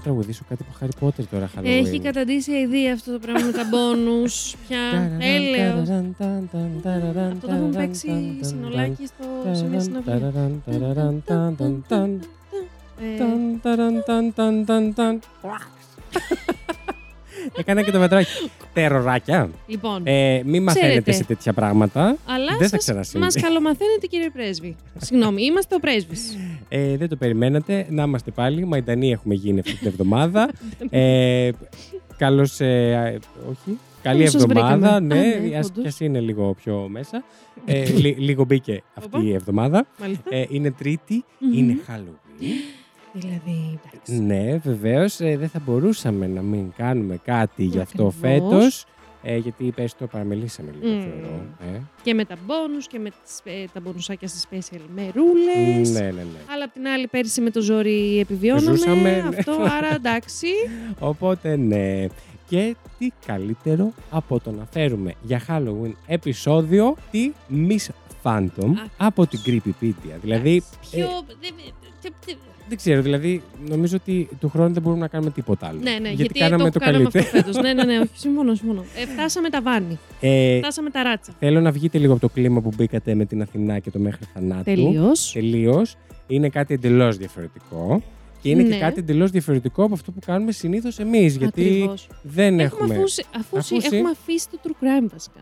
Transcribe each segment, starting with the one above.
να τραγουδήσω κάτι από Harry Potter τώρα, Halloween. Έχει καταντήσει ιδέα αυτό το πράγμα με τα μπόνους. Πια. Έλεος. Αυτό το έχουν παίξει συνολάκι στο, σε μια συναυλία. Ε, Έκανα και το μετράκι. Τεροράκια. λοιπόν, Ε, μην μαθαίνετε Ξέρετε. σε τέτοια πράγματα. αλλά δεν θα σας, ξανασυμβεί. μας καλομαθαίνετε κύριε πρέσβη. Συγγνώμη, είμαστε ο πρέσβης. Ε, δεν το περιμένατε. Να είμαστε πάλι. Μαϊντανοί έχουμε γίνει αυτή την εβδομάδα. ε, καλώς, ε, όχι. Καλή Καλώς σας εβδομάδα. βρήκαμε. Ναι, Α, ναι, ας, όντως. κι ας είναι λίγο πιο μέσα. Ε, λι- λίγο μπήκε αυτή Οπα. η εβδομάδα. Μάλιστα. Ε, είναι Τρίτη, Μμμ. είναι Halloween. Δηλαδή, εντάξει. Ναι, βεβαίως. δεν θα μπορούσαμε να μην κάνουμε κάτι γι' αυτό Ακριβώς. φέτος. Ε, γιατί πέρσι το παραμελήσαμε λίγο, Μμ. θεωρώ. Ε. Και με τα μπόνους και με τις, ε, τα μπονουσάκια στις special μερούλες. Ναι, ναι, ναι. Αλλά απ' την άλλη πέρυσι με το ζόρι επιβιώναμε Ζούσαμε, ναι. αυτό, άρα εντάξει. Οπότε ναι. Και τι καλύτερο από το να φέρουμε για Halloween επεισόδιο τη Miss Phantom Α. από την Creepypedia. Δηλαδή, Πιο... ε, δεν- δεν- δεν- δεν ξέρω, δηλαδή νομίζω ότι του χρόνου δεν μπορούμε να κάνουμε τίποτα άλλο. Ναι, ναι, γιατί, γιατί, κάναμε το, το, κάναμε αυτό καλύτερο. φέτος. ναι, ναι, ναι, όχι, συμφωνώ, συμφωνώ. Ε, φτάσαμε τα βάνη, Ε, φτάσαμε τα ράτσα. θέλω να βγείτε λίγο από το κλίμα που μπήκατε με την Αθηνά και το μέχρι θανάτου. Τελείως. τελείως. Είναι κάτι εντελώς διαφορετικό. Και είναι Ναι. και κάτι εντελώς διαφορετικό από αυτό που κάνουμε συνήθως εμείς. Γιατί Ακριβώς. δεν Έχουμε, έχουμε. αφούσει, αφούσει, αφούσει. έχουμε αφήσει το true crime βασικά.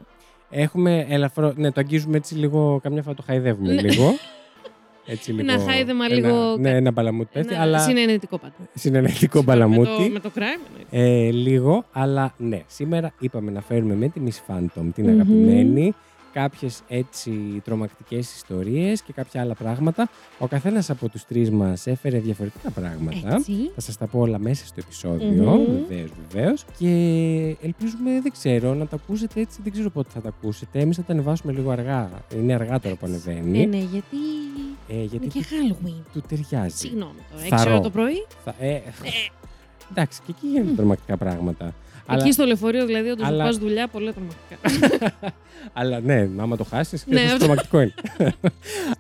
Έχουμε ελαφρό. Ναι, το αγγίζουμε έτσι λίγο. Καμιά φορά το χαϊδεύουμε Ναι. λίγο. Έτσι λίγο. Ένα χάιδεμα ένα- λίγο- Ναι, ένα μπαλαμούτι πέφτει. Ένα Αλλά Συνενετικό πάντα. συνενετικό Με το, μπαλαμούτι. με το crime εννοείται. Ε, λίγο, αλλά ναι. Σήμερα είπαμε να φέρουμε με τη Miss Phantom, την Μμμ. αγαπημένη, κάποιες έτσι τρομακτικές ιστορίες και κάποια άλλα πράγματα. Ο καθένας από τους τρεις μας έφερε διαφορετικά πράγματα. Έτσι. Θα σας τα πω όλα μέσα στο επεισόδιο, Μμμ. βεβαίως, βεβαίως. Και ελπίζουμε, δεν ξέρω, να τα ακούσετε έτσι, δεν ξέρω πότε θα τα ακούσετε. Εμείς θα τα ανεβάσουμε λίγο αργά. Είναι αργά τώρα που ανεβαίνει. Ε, ναι, γιατί Ε, είναι γιατί και Halloween. του ταιριάζει. Συγγνώμη τώρα. Θαρώ. Έξι ώρα το πρωί. Θα- ε, εντάξει, και εκεί γίνονται τρομακτικά πράγματα. Αλλά- Εκεί στο λεωφορείο, δηλαδή, όταν αλλά- σου πας δουλειά, πολλά τρομακτικά. Αλλά ναι, άμα το χάσεις, Ναι, ναι, αυτό. τρομακτικό είναι.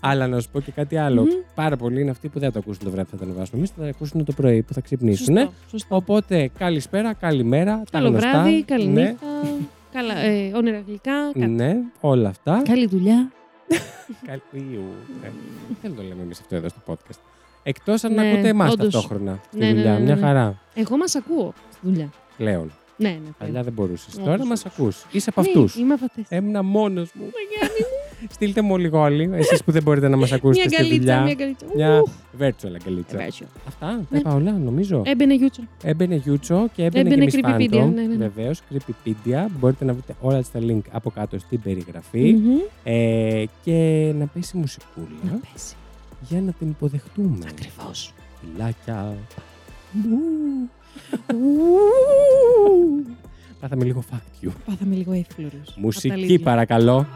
Αλλά να σου πω και κάτι άλλο. Μμμ. Πάρα πολλοί είναι αυτοί που δεν θα το ακούσουν το βράδυ που θα τα ανεβάσουμε. Εμείς θα τα ακούσουν το πρωί που θα ξυπνήσουν. Σωστό, σωστό. Οπότε καλησπέρα, καλημέρα. τα Καλό γνωστά. βράδυ, καλή ναι, νύχτα. Καλά, ε, όνειρα γλυκά. κάτι. ναι, όλα αυτά. Καλή δουλειά. Καλ- Ιου, ναι. Δεν το λέμε εμείς αυτό εδώ στο podcast. Εκτός αν Ναι, ακούτε εμάς όντως. ταυτόχρονα στη Ναι, ναι, δουλειά. ναι, ναι, Μια ναι. χαρά Εγώ μας ακούω στη δουλειά. πλέον. Ναι, ναι. Παλιά δεν μπορούσες. Όντως, Τώρα μας όντως. ακούς. Είσαι από Ναι, αυτούς. Είμαι από αυτές. Έμεινα μόνος μου. Στείλτε μου λίγο όλοι, εσείς που δεν μπορείτε να μας ακούσετε Μια στη γκαλίτσα, δουλειά. μια γκαλίτσα. Μια Ουφ, virtual αγκαλίτσα. ευαίσιο. Αυτά, τα Ναι. είπα όλα, νομίζω. Έμπαινε YouTube. Έμπαινε Γιούτσο και έμπαινε, Έμπαινε και Miss Creepypedia, Phantom. ναι, ναι, ναι. Βεβαίως, Creepypedia. Μπορείτε να βρείτε όλα τα link από κάτω στην περιγραφή. Μμμ. Ε, και να πέσει μουσικούλα Να πέσει. για να την υποδεχτούμε. Ακριβώς. Φιλάκια. Πάθαμε λίγο fact you. Πάθαμε λίγο εύφλουρου. Μουσική παρακαλώ.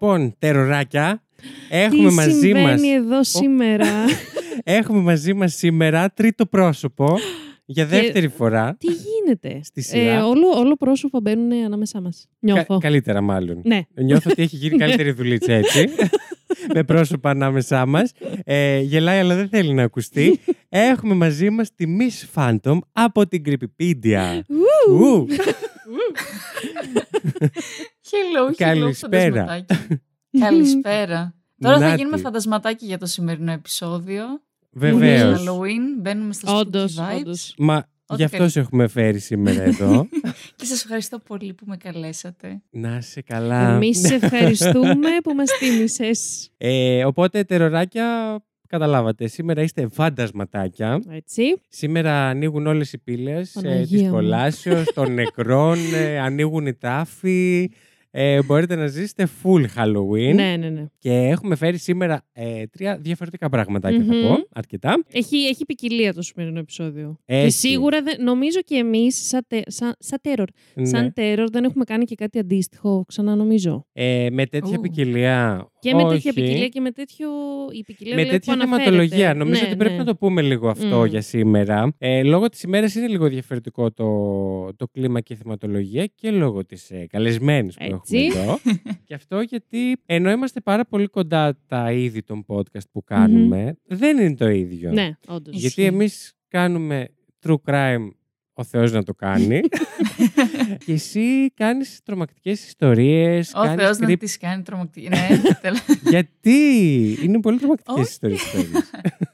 Λοιπόν, τεροράκια, έχουμε Τι μαζί μας συμβαίνει εδώ σήμερα; Έχουμε μαζί μας σήμερα τρίτο πρόσωπο για δεύτερη φορά. Τι γίνεται; Στη σειρά. όλο, όλο πρόσωπα μπαίνουν ανάμεσά μας. Νιώθω. Κα- καλύτερα μάλλον. Ναι. Νιώθω ότι έχει γίνει καλύτερη δουλίτσα έτσι. με πρόσωπα ανάμεσά μας. Ε, γελάει αλλά δεν θέλει να ακουστεί. Έχουμε μαζί μας τη Miss Phantom από την Creepypedia. Ου. Hello, hello, Καλησπέρα. φαντασματάκι. Καλησπέρα. Τώρα θα Νάτι. γίνουμε φαντασματάκι για το σημερινό επεισόδιο. Βεβαίως. Είναι Halloween, μπαίνουμε στα Όντως, spooky vibes. όντως. Μα Ό,τι γι' αυτό καλύτερο. σε έχουμε φέρει σήμερα εδώ. Και σας ευχαριστώ πολύ που με καλέσατε. να είσαι καλά. Εμείς σε ευχαριστούμε που μας τίμησες. Ε, οπότε, τεροράκια, καταλάβατε. Σήμερα είστε φαντασματάκια. Έτσι. Σήμερα ανοίγουν όλες οι πύλες ε, Παναγία της μου. κολάσεως, των νεκρών, ε, ανοίγουν οι τάφοι. Ε, μπορείτε να ζήσετε full Halloween. Ναι, ναι, ναι. Και έχουμε φέρει σήμερα ε, τρία διαφορετικά πραγματάκια, θα Μμμ. πω. Αρκετά. Έχει, έχει ποικιλία το σημερινό επεισόδιο. Και Έχει. σίγουρα δεν- νομίζω και εμείς, σαν, τε, σαν, σαν terror, Ναι. σαν terror, δεν έχουμε κάνει και κάτι αντίστοιχο, ξανά νομίζω. Ε, με τέτοια Ου. ποικιλία. Και με όχι. τέτοια ποικιλία και με τέτοιο. Η ποικιλία Με δηλαδή, τέτοια που αναφέρεται. θεματολογία. Νομίζω Ναι, ότι πρέπει ναι. να το πούμε λίγο αυτό Μμ. για σήμερα. Ε, λόγω της ημέρας είναι λίγο διαφορετικό το, το κλίμα και η θεματολογία και λόγω της ε, καλεσμένης που Έτσι. έχουμε εδώ. και αυτό γιατί ενώ είμαστε πάρα πολύ κοντά τα είδη των podcast που κάνουμε, δεν είναι το ίδιο. Ναι, όντως. Ισχύει. Γιατί εμείς κάνουμε true crime ο Θεός να το κάνει και εσύ κάνεις τρομακτικές ιστορίες. Ο κάνεις Θεός να creep- τις κάνει τρομακτική. Ναι, τέλος. Γιατί; Είναι πολύ τρομακτικές Όχι. ιστορίες. που κάνεις.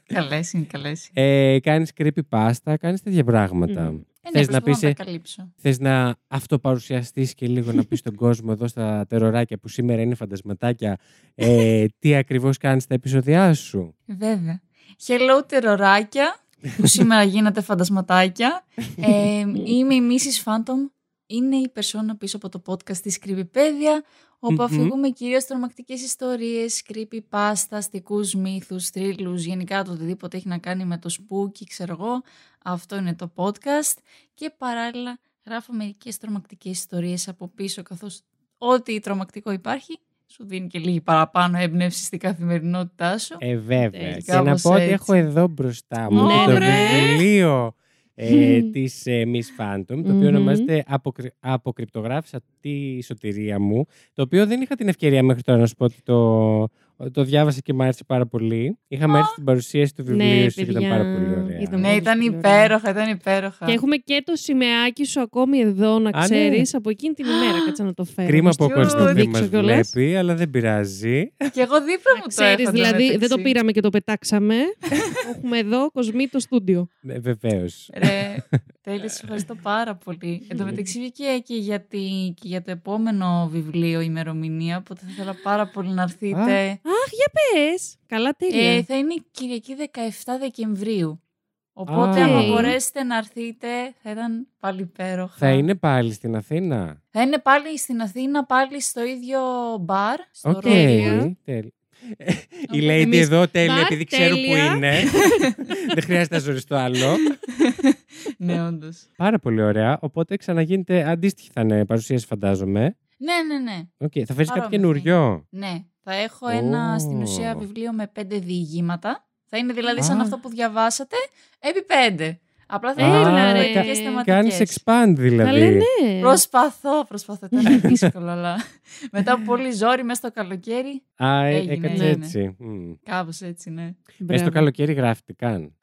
καλές είναι, καλές. ε, κάνεις creepypasta, κάνεις τέτοια πράγματα. Μμμ. Ε, ναι, Θες να προσπαθώ πεις, τα καλύψω. Θες να αυτοπαρουσιαστείς και λίγο να πεις στον κόσμο εδώ στα τεροράκια που σήμερα είναι φαντασματάκια ε, τι ακριβώς κάνεις στα επεισόδια σου; Βέβαια. Hello τεροράκια, που σήμερα γίνατε φαντασματάκια. Ε, είμαι η Mrs. Phantom. Είναι η περσόνα πίσω από το podcast της Creepypedia, όπου Μμμ. αφηγούμε κυρίως τρομακτικές ιστορίες, creepypasta, αστικούς μύθους, θρύλους, γενικά το οτιδήποτε έχει να κάνει με το spooky, ξέρω εγώ. Αυτό είναι το podcast. Και παράλληλα γράφω μερικές τρομακτικές ιστορίες από πίσω, καθώς ό,τι τρομακτικό υπάρχει σου δίνει και λίγη παραπάνω έμπνευση στην καθημερινότητά σου. Ε, βέβαια. Έτσι. Και να Κάπως πω ότι έτσι. έχω εδώ μπροστά μου Ναι, και το βρε. βιβλίο ε, της ε, Miss Phantom, το οποίο Μμμ. ονομάζεται «Αποκρυ... «Αποκρυπτογράφησα τη σωτηρία μου», το οποίο δεν είχα την ευκαιρία μέχρι τώρα να σου πω ότι το, το διάβασα και μου άρεσε πάρα πολύ. Είχαμε έρθει στην παρουσίαση του βιβλίου Ναι, σου και ήταν παιδιά, πάρα πολύ ωραία. ήταν Ναι, πολύ ήταν πολύ ωραία. υπέροχα, ήταν υπέροχα. Και έχουμε και το σημαίακι σου ακόμη εδώ, να Α, ναι. ξέρεις, από εκείνη την ημέρα. Κάτσε να το φέρω. Κρίμα που ο Cute. κόσμος δεν δείξω μας κιόλας. βλέπει, αλλά δεν πειράζει. Και εγώ δίπλα μου το Ξέρεις, έχω. δηλαδή δεν το εντωμεταξύ. πήραμε και το πετάξαμε. έχουμε εδώ κοσμή το στούντιο. Ε, βεβαίως. Ρε, τέλεια, σε ευχαριστώ πάρα πολύ. Εν τω μεταξύ βγήκε και για, τη- και για το επόμενο βιβλίο ημερομηνία, οπότε θα ήθελα πάρα πολύ να έρθετε. Αχ, για πες. Καλά, τέλεια. Ε, θα είναι Κυριακή 17 Δεκεμβρίου. Οπότε, Α. άμα Οκ. μπορέσετε να έρθετε, θα ήταν πάλι υπέροχα. Θα είναι πάλι στην Αθήνα; Θα είναι πάλι στην Αθήνα, πάλι στο ίδιο μπαρ, στο Οκ. Ρόδιο. τέλεια. Η Οπότε lady εμείς- εδώ τέλεια, Μπαρ, επειδή ξέρω που τέλεια. είναι. δεν χρειάζεται να ζοριστώ άλλο. ναι, όντως. Πάρα πολύ ωραία. Οπότε ξαναγίνεται αντίστοιχη θα είναι παρουσίαση, φαντάζομαι. Ναι, ναι, ναι. Οκ, Θα φέρεις κάτι Παρόμοια καινούριο; Ναι, θα έχω ένα Ω. στην ουσία βιβλίο με πέντε διηγήματα. Θα είναι δηλαδή σαν Α. αυτό που διαβάσατε, επί πέντε. Απλά θα Έλα, είναι ρε. διαφορετικές θεματικές. Κάνεις expand δηλαδή. Καλά, ναι. Προσπαθώ, προσπαθώ. Ήταν δύσκολο, αλλά μετά από πολύ ζόρι μέσα στο καλοκαίρι, Α, ε, Έγινε, έκατσε ναι, ναι. έτσι. Μμ. κάπως έτσι, ναι. Μες στο Μπράβο. καλοκαίρι γράφει καν.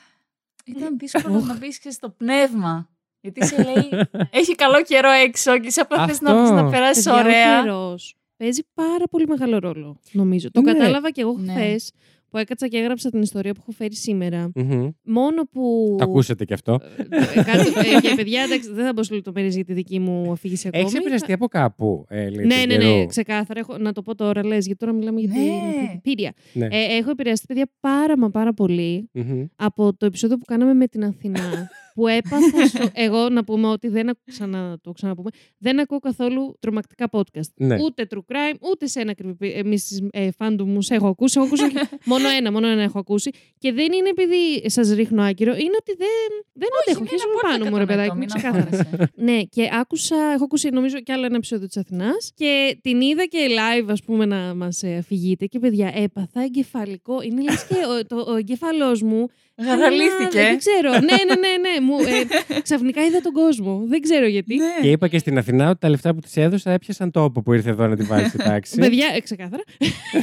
Ήταν δύσκολο να μπεις και στο πνεύμα. Γιατί σε λέει, έχει καλό καιρό έξω και σε απλά θες να, Αυτό. πεις να περάσεις Παιδιά, ο ωραία. καιρός παίζει πάρα πολύ μεγάλο ρόλο, νομίζω. Το Ναι. κατάλαβα και εγώ Ναι. χθες που έκατσα και έγραψα την ιστορία που έχω φέρει σήμερα. Μμμ. Μόνο που. Το ακούσατε κι αυτό. Ε, κάτσε, ε, για παιδιά, εντάξει, δεν θα μπω σε λεπτομέρειες για τη δική μου αφήγηση ακόμη. Έχει επηρεαστεί από κάπου, ε, λέει, Ναι, του ναι, ναι, καιρού. ξεκάθαρα. Έχω, να το πω τώρα, λες, γιατί τώρα μιλάμε για Ναι. την Wikipedia. Ναι. Ε, έχω επηρεαστεί, παιδιά, πάρα μα πάρα πολύ Μμμ. από το επεισόδιο που κάναμε με την Αθηνά. Που έπαθα. στο- Εγώ να πούμε ότι δεν ακούω, να το ξαναπούμε, δεν ακούω καθόλου τρομακτικά podcast. Ναι. Ούτε true crime, ούτε σε ένα creepy. Εμεί ε, φάντου μου σε έχω ακούσει. Έχω ακούσει μόνο ένα, μόνο ένα έχω ακούσει. Και δεν είναι επειδή σας ρίχνω άκυρο, είναι ότι δεν, δεν αντέχω. είναι Χαίρομαι απόλυτα πάνω μου, ρε παιδάκι μου, κατανοητό, μην ξεκάθαρα. αγχώνεσαι. Ναι, και άκουσα, έχω ακούσει νομίζω κι άλλο ένα επεισόδιο της Αθηνάς και την είδα και live, ας πούμε, να μας αφηγείτε. Και παιδιά, έπαθα εγκεφαλικό. Είναι λες και ο, το, ο εγκέφαλός μου. Γαραλήθηκε. Δεν ξέρω. ναι, ναι, ναι, ναι. Μου, ε, ξαφνικά είδα τον κόσμο. Δεν ξέρω γιατί. Ναι. Και είπα και στην Αθηνά ότι τα λεφτά που τη έδωσα έπιασαν τόπο που ήρθε εδώ να τη βάλει στη τάξη. Παιδιά, ε, ξεκάθαρα.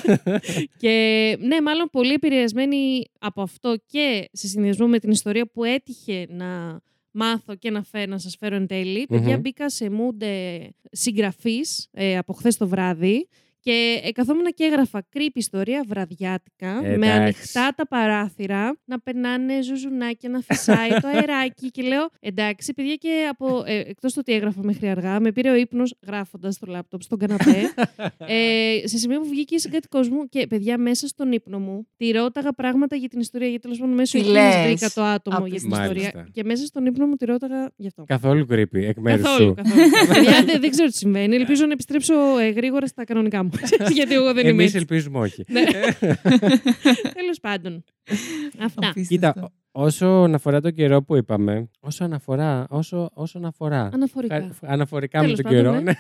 και ναι, μάλλον πολύ επηρεασμένη από αυτό και σε συνδυασμό με την ιστορία που έτυχε να μάθω και να, φέρω, να σας φέρω εν τέλει. Παιδιά, Μμμ. μπήκα σε mood ε, συγγραφής ε, από χθες το βράδυ Και ε, καθόμουν και έγραφα creepy ιστορία βραδιάτικα, με Εντάξει. ανοιχτά τα παράθυρα, να περνάνε ζουζουνάκια, να φυσάει το αεράκι. Και λέω, εντάξει, παιδιά, και από, ε, εκτός του ότι έγραφα μέχρι αργά, με πήρε ο ύπνος γράφοντας στο λάπτοπ στον καναπέ. ε, σε σημείο που βγήκε η συγκατοικός μου και παιδιά μέσα στον ύπνο μου, τη ρώταγα πράγματα για την ιστορία, γιατί τέλος πάντων μέσω Τι εκείνης λες; βρήκα το άτομο για την Μάλιστα. ιστορία. Και μέσα στον ύπνο μου τη ρώταγα γι' αυτό. Καθόλου creepy εκ μέρους Καθόλου, σου. καθόλου. Παιδιά, δεν, δεν ξέρω τι συμβαίνει. Ελπίζω να επιστρέψω ε, γρήγορα στα κανονικά μου. Γιατί εγώ δεν είμαι Εμείς έτσι. ελπίζουμε όχι. Ναι. Τέλος πάντων. Αυτά. Απίστευτο. Κοίτα, όσον αφορά τον καιρό που είπαμε, όσο αναφορά, όσο, όσον αφορά. Αναφορικά. Χα- Αναφορικά με Τέλος τον πάντων, καιρό. ναι. ναι.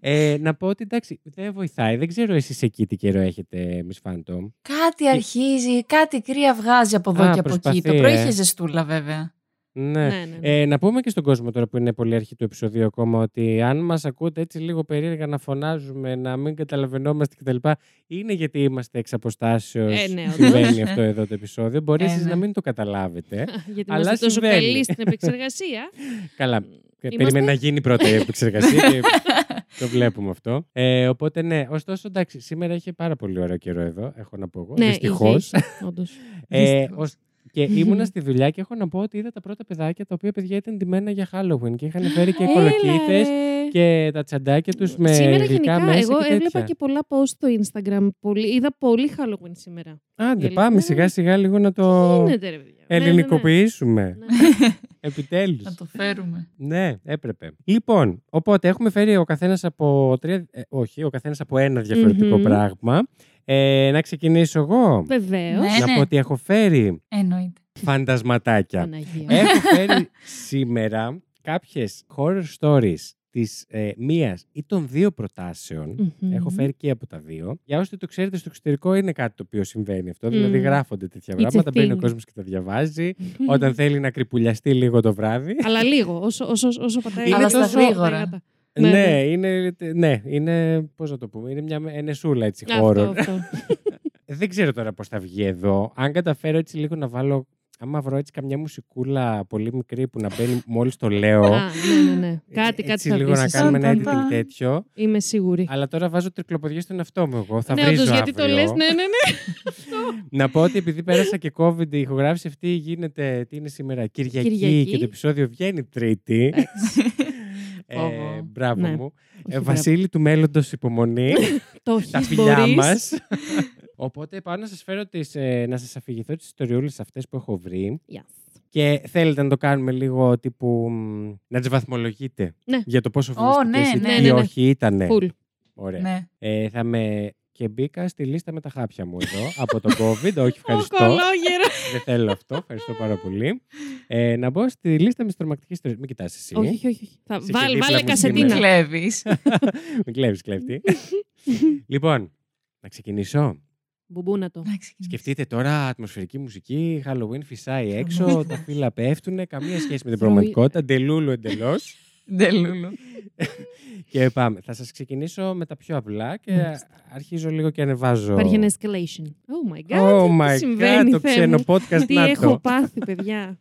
ε, να πω ότι εντάξει, δεν βοηθάει. Δεν ξέρω εσείς εκεί τι καιρό έχετε, Miss Phantom. Κάτι αρχίζει, κάτι κρύα βγάζει από εδώ Α, και από εκεί. προσπαθεί, Το πρωί ε. είχε ζεστούλα βέβαια. Ναι. Ναι, ναι, ναι. Ε, να πούμε και στον κόσμο τώρα που είναι πολύ αρχή του επεισοδίου ακόμα ότι αν μας ακούτε έτσι λίγο περίεργα να φωνάζουμε, να μην καταλαβαίνόμαστε κτλ. Είναι γιατί είμαστε εξ αποστάσεως. Ε, ναι, όντως. συμβαίνει αυτό εδώ το επεισόδιο. Μπορεί Ε, εσείς ναι. να μην το καταλάβετε. Γιατί αλλά είμαστε τόσο συμβαίνει. καλοί στην επεξεργασία. Καλά. Είμαστε- Περίμενε να γίνει πρώτα η επεξεργασία και το βλέπουμε αυτό. Ε, οπότε ναι, ωστόσο εντάξει, σήμερα είχε πάρα πολύ ωραίο καιρό εδώ, έχω να πω εγώ. Ναι, Δυστυχώς. είχε, είχε, όντως. Ε, Δυστυχώς. ως- και ήμουνα στη δουλειά και έχω να πω ότι είδα τα πρώτα παιδάκια τα οποία παιδιά ήταν ντυμένα για Halloween και είχαν φέρει και Έλα, κολοκύθες ρε. και τα τσαντάκια τους με σήμερα γλυκά γενικά, μέσα εγώ και έβλεπα τέτοια. και πολλά post στο Instagram. Πολύ, είδα πολύ Halloween σήμερα. Άντε, η πάμε αλήθεια σιγά είναι- σιγά λίγο να Τι το γίνεται, ρε παιδιά; Ναι, ναι, ναι. ελληνικοποιήσουμε. Ναι. Επιτέλους. Να το φέρουμε. Ναι, έπρεπε. Λοιπόν, οπότε έχουμε φέρει ο καθένας από τρία. ε, όχι, ο καθένας από ένα διαφορετικό Μμμ. πράγμα. Ε, να ξεκινήσω εγώ. Βεβαίως. Ναι. να πω ότι έχω φέρει Εννοείται. φαντασματάκια. Παναγία. έχω φέρει σήμερα κάποιες horror stories της ε, μίας ή των δύο προτάσεων. Μμμ. Έχω φέρει και από τα δύο. Για όσοι το ξέρετε, στο εξωτερικό είναι κάτι το οποίο συμβαίνει αυτό. Δηλαδή, Μμ. γράφονται τέτοια It's a πράγματα. Μπαίνει ο thing. κόσμος και τα διαβάζει. Όταν θέλει να κρυπουλιαστεί λίγο το βράδυ. Αλλά λίγο, όσο, όσο, όσο πατάει. Είναι Αλλά στα τόσο- γρήγορα. Ναι, Ναι, ναι. είναι, ναι, είναι, πώς να το πούμε, είναι μια ενεσούλα έτσι Αυτό, horror. αυτό. Δεν ξέρω τώρα πώς θα βγει εδώ. Αν καταφέρω έτσι λίγο να βάλω, άμα βρω έτσι καμιά μουσικούλα πολύ μικρή που να μπαίνει μόλις το λέω. Α, ναι, ναι, ναι. Κάτι, κάτι έτσι θα λίγο βρεις να εσύ. κάνουμε ένα Ταν, ταν, editing ταν. τέτοιο. Είμαι σίγουρη. Αλλά τώρα βάζω τρικλοποδιά στον εαυτό μου εγώ. Θα ναι, βρίζω όντως, γιατί το αύριο. λες, ναι, ναι, ναι. Να πω ότι επειδή πέρασα και COVID, η ηχογράφηση αυτή γίνεται, τι είναι σήμερα, Κυριακή, Κυριακή. και το επεισόδιο βγαίνει Τρίτη. Ε, Ω, μπράβο Ναι. μου. Όχι, Ε, μπράβο. Βασίλη του μέλλοντος υπομονή. Το τα έχεις, φιλιά μπορείς. μας. Οπότε πάω να σας φέρω τις, ε, να σας αφηγηθώ τις ιστοριούλες αυτές που έχω βρει. Yes. Και θέλετε να το κάνουμε λίγο τύπου μ, να τις βαθμολογείτε Ναι. για το πόσο Ω, φοβιστικές ναι, ή ναι, τι ναι, ναι. όχι ήτανε. Full. Ωραία. Ναι. Ε, θα με... Και μπήκα στη λίστα με τα χάπια μου εδώ από το COVID. Όχι, Ω, ευχαριστώ. κολόγερο. Δεν θέλω αυτό. Ευχαριστώ πάρα πολύ. Ε, να μπω στη λίστα με τις τρομακτικές ιστορίες. Μην κοιτάς εσύ. Όχι, όχι, όχι. Θα Σε βάλ- και δίπλα Βάλε μου Τι σήμερα. κασετίνα. κλέβεις. Μην κλέβεις, κλέφτη. λοιπόν, να ξεκινήσω. Μπουμπούνα το. Να ξεκινήσεις. Σκεφτείτε τώρα ατμοσφαιρική μουσική, Halloween φυσάει έξω, τα φύλλα πέφτουν, καμία σχέση με την Θροή. πραγματικότητα, ντελούλου εντελώς. Ντελούλου. και πάμε. Θα σας ξεκινήσω με τα πιο απλά και Μάλιστα. αρχίζω λίγο και ανεβάζω. Υπάρχει ένα escalation. Oh my god. Oh τι my συμβαίνει, god, το Θεέ ξένο μου. podcast Τι να έχω το. πάθει, παιδιά.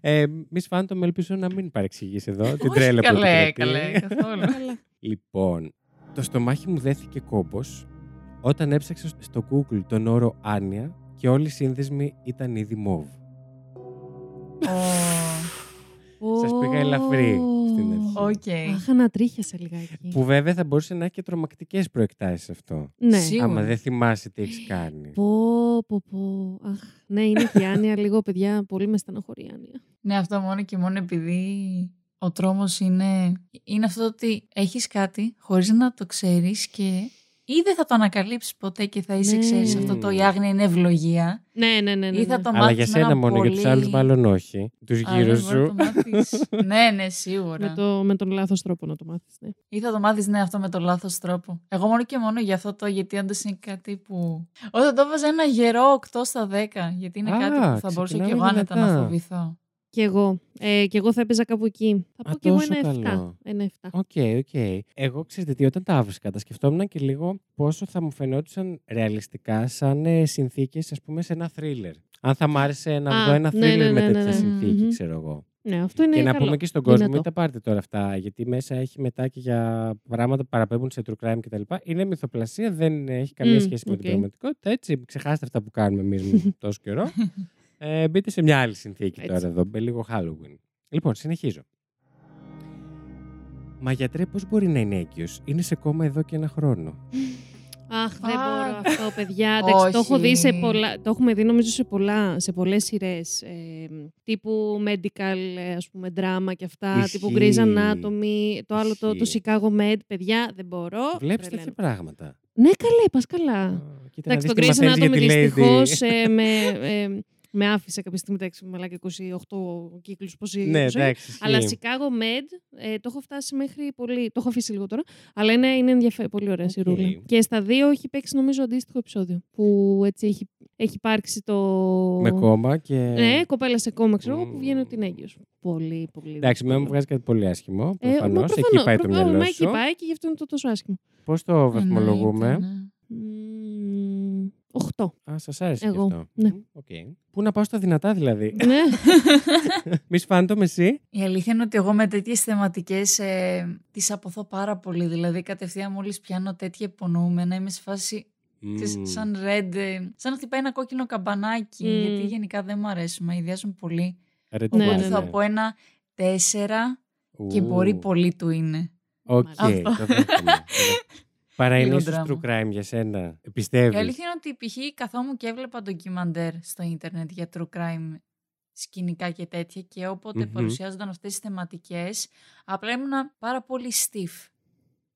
Ε, Miss Phantom, ελπίζω να μην παρεξηγήσει εδώ την Όχι τρέλα που καλέ, επικρατεί. καλέ, καθόλου. Καλά. Λοιπόν, το στομάχι μου δέθηκε κόμπος όταν έψαξα στο Google τον όρο Άνια και όλοι οι σύνδεσμοι ήταν ήδη μόβ. Σας πήγα ελαφρύ στην αρχή. Οκ. Αχ, ανατρίχιασα λιγάκι. Που βέβαια θα μπορούσε να έχει και τρομακτικές προεκτάσεις αυτό. Ναι. Σίγουρα. Άμα δεν θυμάσαι τι έχεις κάνει. Πω, πω, πω. Αχ, ναι, είναι και η Άνια λίγο, παιδιά, πολύ με στεναχωρεί η Άνια. Ναι, αυτό μόνο και μόνο επειδή ο τρόμος είναι, είναι αυτό ότι έχεις κάτι χωρίς να το ξέρεις και ή δεν θα το ανακαλύψεις ποτέ και θα είσαι, Ναι. ξέρεις, αυτό το η άγνοια είναι ευλογία. Ναι, ναι, ναι. ναι, Ή θα ναι. το Αλλά μάθεις για με σένα έναν μόνο, για τους πολύ- άλλους μάλλον όχι. Τους Α, γύρω δεν μπορεί να σου. το μάθεις. ναι, ναι, σίγουρα. Με, το, με τον λάθος τρόπο να το μάθεις, ναι. Ή θα το μάθεις, ναι, αυτό με τον λάθος τρόπο. Εγώ μόνο και μόνο για αυτό το, γιατί όντως είναι κάτι που... Όταν το έβαζα ένα γερό 8 στα 10, γιατί είναι Α, κάτι που θα μπορούσα και ξεκινάμε εγώ άνετα να δυνατά. φοβηθώ. Και εγώ. Ε, και εγώ θα έπαιζα κάπου εκεί. Θα Α, πω και εγώ τόσο ένα 7. καλό. Ένα 7. OK, OK. Εγώ ξέρετε τι, όταν τα έβρισκα, τα σκεφτόμουν και λίγο πόσο θα μου φαινόντουσαν ρεαλιστικά σαν ε, συνθήκες, ας πούμε, σε ένα θρίλερ. Αν θα μ' άρεσε να Α, δω ένα ναι, θρίλερ ναι, με ναι, τέτοια ναι, ναι. συνθήκη, Μμμ. ξέρω εγώ. Ναι, αυτό είναι Και να καλό. πούμε και στον κόσμο, Δυνατό. μην τα πάρετε τώρα αυτά, γιατί μέσα έχει μετά και για πράγματα που παραπέμπουν σε true crime κτλ. Είναι μυθοπλασία, δεν έχει καμία Μμ, σχέση με οκ. την πραγματικότητα. Έτσι, ξεχάστε αυτά που κάνουμε εμείς με τόσο καιρό. Ε, μπείτε σε μια άλλη συνθήκη Έτσι. τώρα εδώ, με λίγο Halloween. Λοιπόν, συνεχίζω. Μα γιατρέ, πώς μπορεί να είναι έγκυος; Είναι σε κόμμα εδώ και ένα χρόνο. Αχ, δεν Α, μπορώ αυτό, παιδιά. Εντάξει, το έχω δει σε όχι. πολλά. Το έχουμε δει νομίζω σε, πολλά, σε πολλές σειρές. Ε, τύπου medical, ε, ας πούμε, drama και αυτά. Τύπου Grey's Ισχύει. Anatomy. Το άλλο το, το Ισχύει. Chicago Med. Παιδιά, δεν μπορώ. Βλέπεις τέτοια Τρελαίνω. πράγματα. Ναι, καλά, πας καλά. Α, Κοίτα, να Εντάξει, δεις το τι Grey's μαθαίνεις Anatomy για τη lady. δυστυχώς ε, με, ε, με άφησε κάποια στιγμή. Εντάξει, μαλάκα 28 κύκλους πώς Ναι, εντάξει. ισχύει. Αλλά Chicago Med ε, το έχω φτάσει μέχρι πολύ. Το έχω αφήσει λίγο τώρα. Αλλά είναι, είναι ενδιαφέρον. Πολύ ωραία Οκ. σειρούλα. Και στα δύο έχει παίξει νομίζω αντίστοιχο επεισόδιο. Που έτσι έχει, έχει υπάρξει το. Με κώμα και. Ναι, κοπέλα σε κώμα, ξέρω εγώ, που Μμμ. βγαίνει ότι είναι έγκυος. Πολύ, πολύ. Εντάξει, με μου δύσκολο. βγάζει κάτι πολύ άσχημο. Ε, μα Προφανώς. εκεί προφανώς, πάει το προφανώς, μυαλό Μα σου. εκεί πάει και γι' αυτό είναι το τόσο άσχημο. Πώς το βαθμολογούμε; Εννοείται, ναι. Μμμ, Οχτώ. Α, σας άρεσε Εγώ, και αυτό. ναι. Μμ, οκ. Πού να πάω στα δυνατά δηλαδή; ναι. Μη σφάντο με εσύ. Η αλήθεια είναι ότι εγώ με τέτοιες θεματικές ε, τις απωθώ πάρα πολύ. Δηλαδή κατευθείαν μόλις πιάνω τέτοια υπονοούμενα είμαι σε φάση ξέρεις, Μμ. σαν red, ε, σαν να χτυπάει ένα κόκκινο καμπανάκι. Μμ. Γιατί γενικά δεν μου αρέσουν, με αηδιάζουν πολύ. Ρε, Ναι, Οπότε ναι, θα ναι. πω ένα τέσσερα και Ου. μπορεί πολύ του είναι. Οκ, Αυτό. το δέχομαι. Παρά είναι Λίγο ίσως δράμα. true crime για σένα. Η Πιστεύεις. αλήθεια είναι ότι π.χ. καθόμουν και έβλεπα ντοκιμαντέρ στο ίντερνετ για true crime σκηνικά και τέτοια και όποτε Μμμ. παρουσιάζονταν αυτές τις θεματικές απλά ήμουν πάρα πολύ stiff.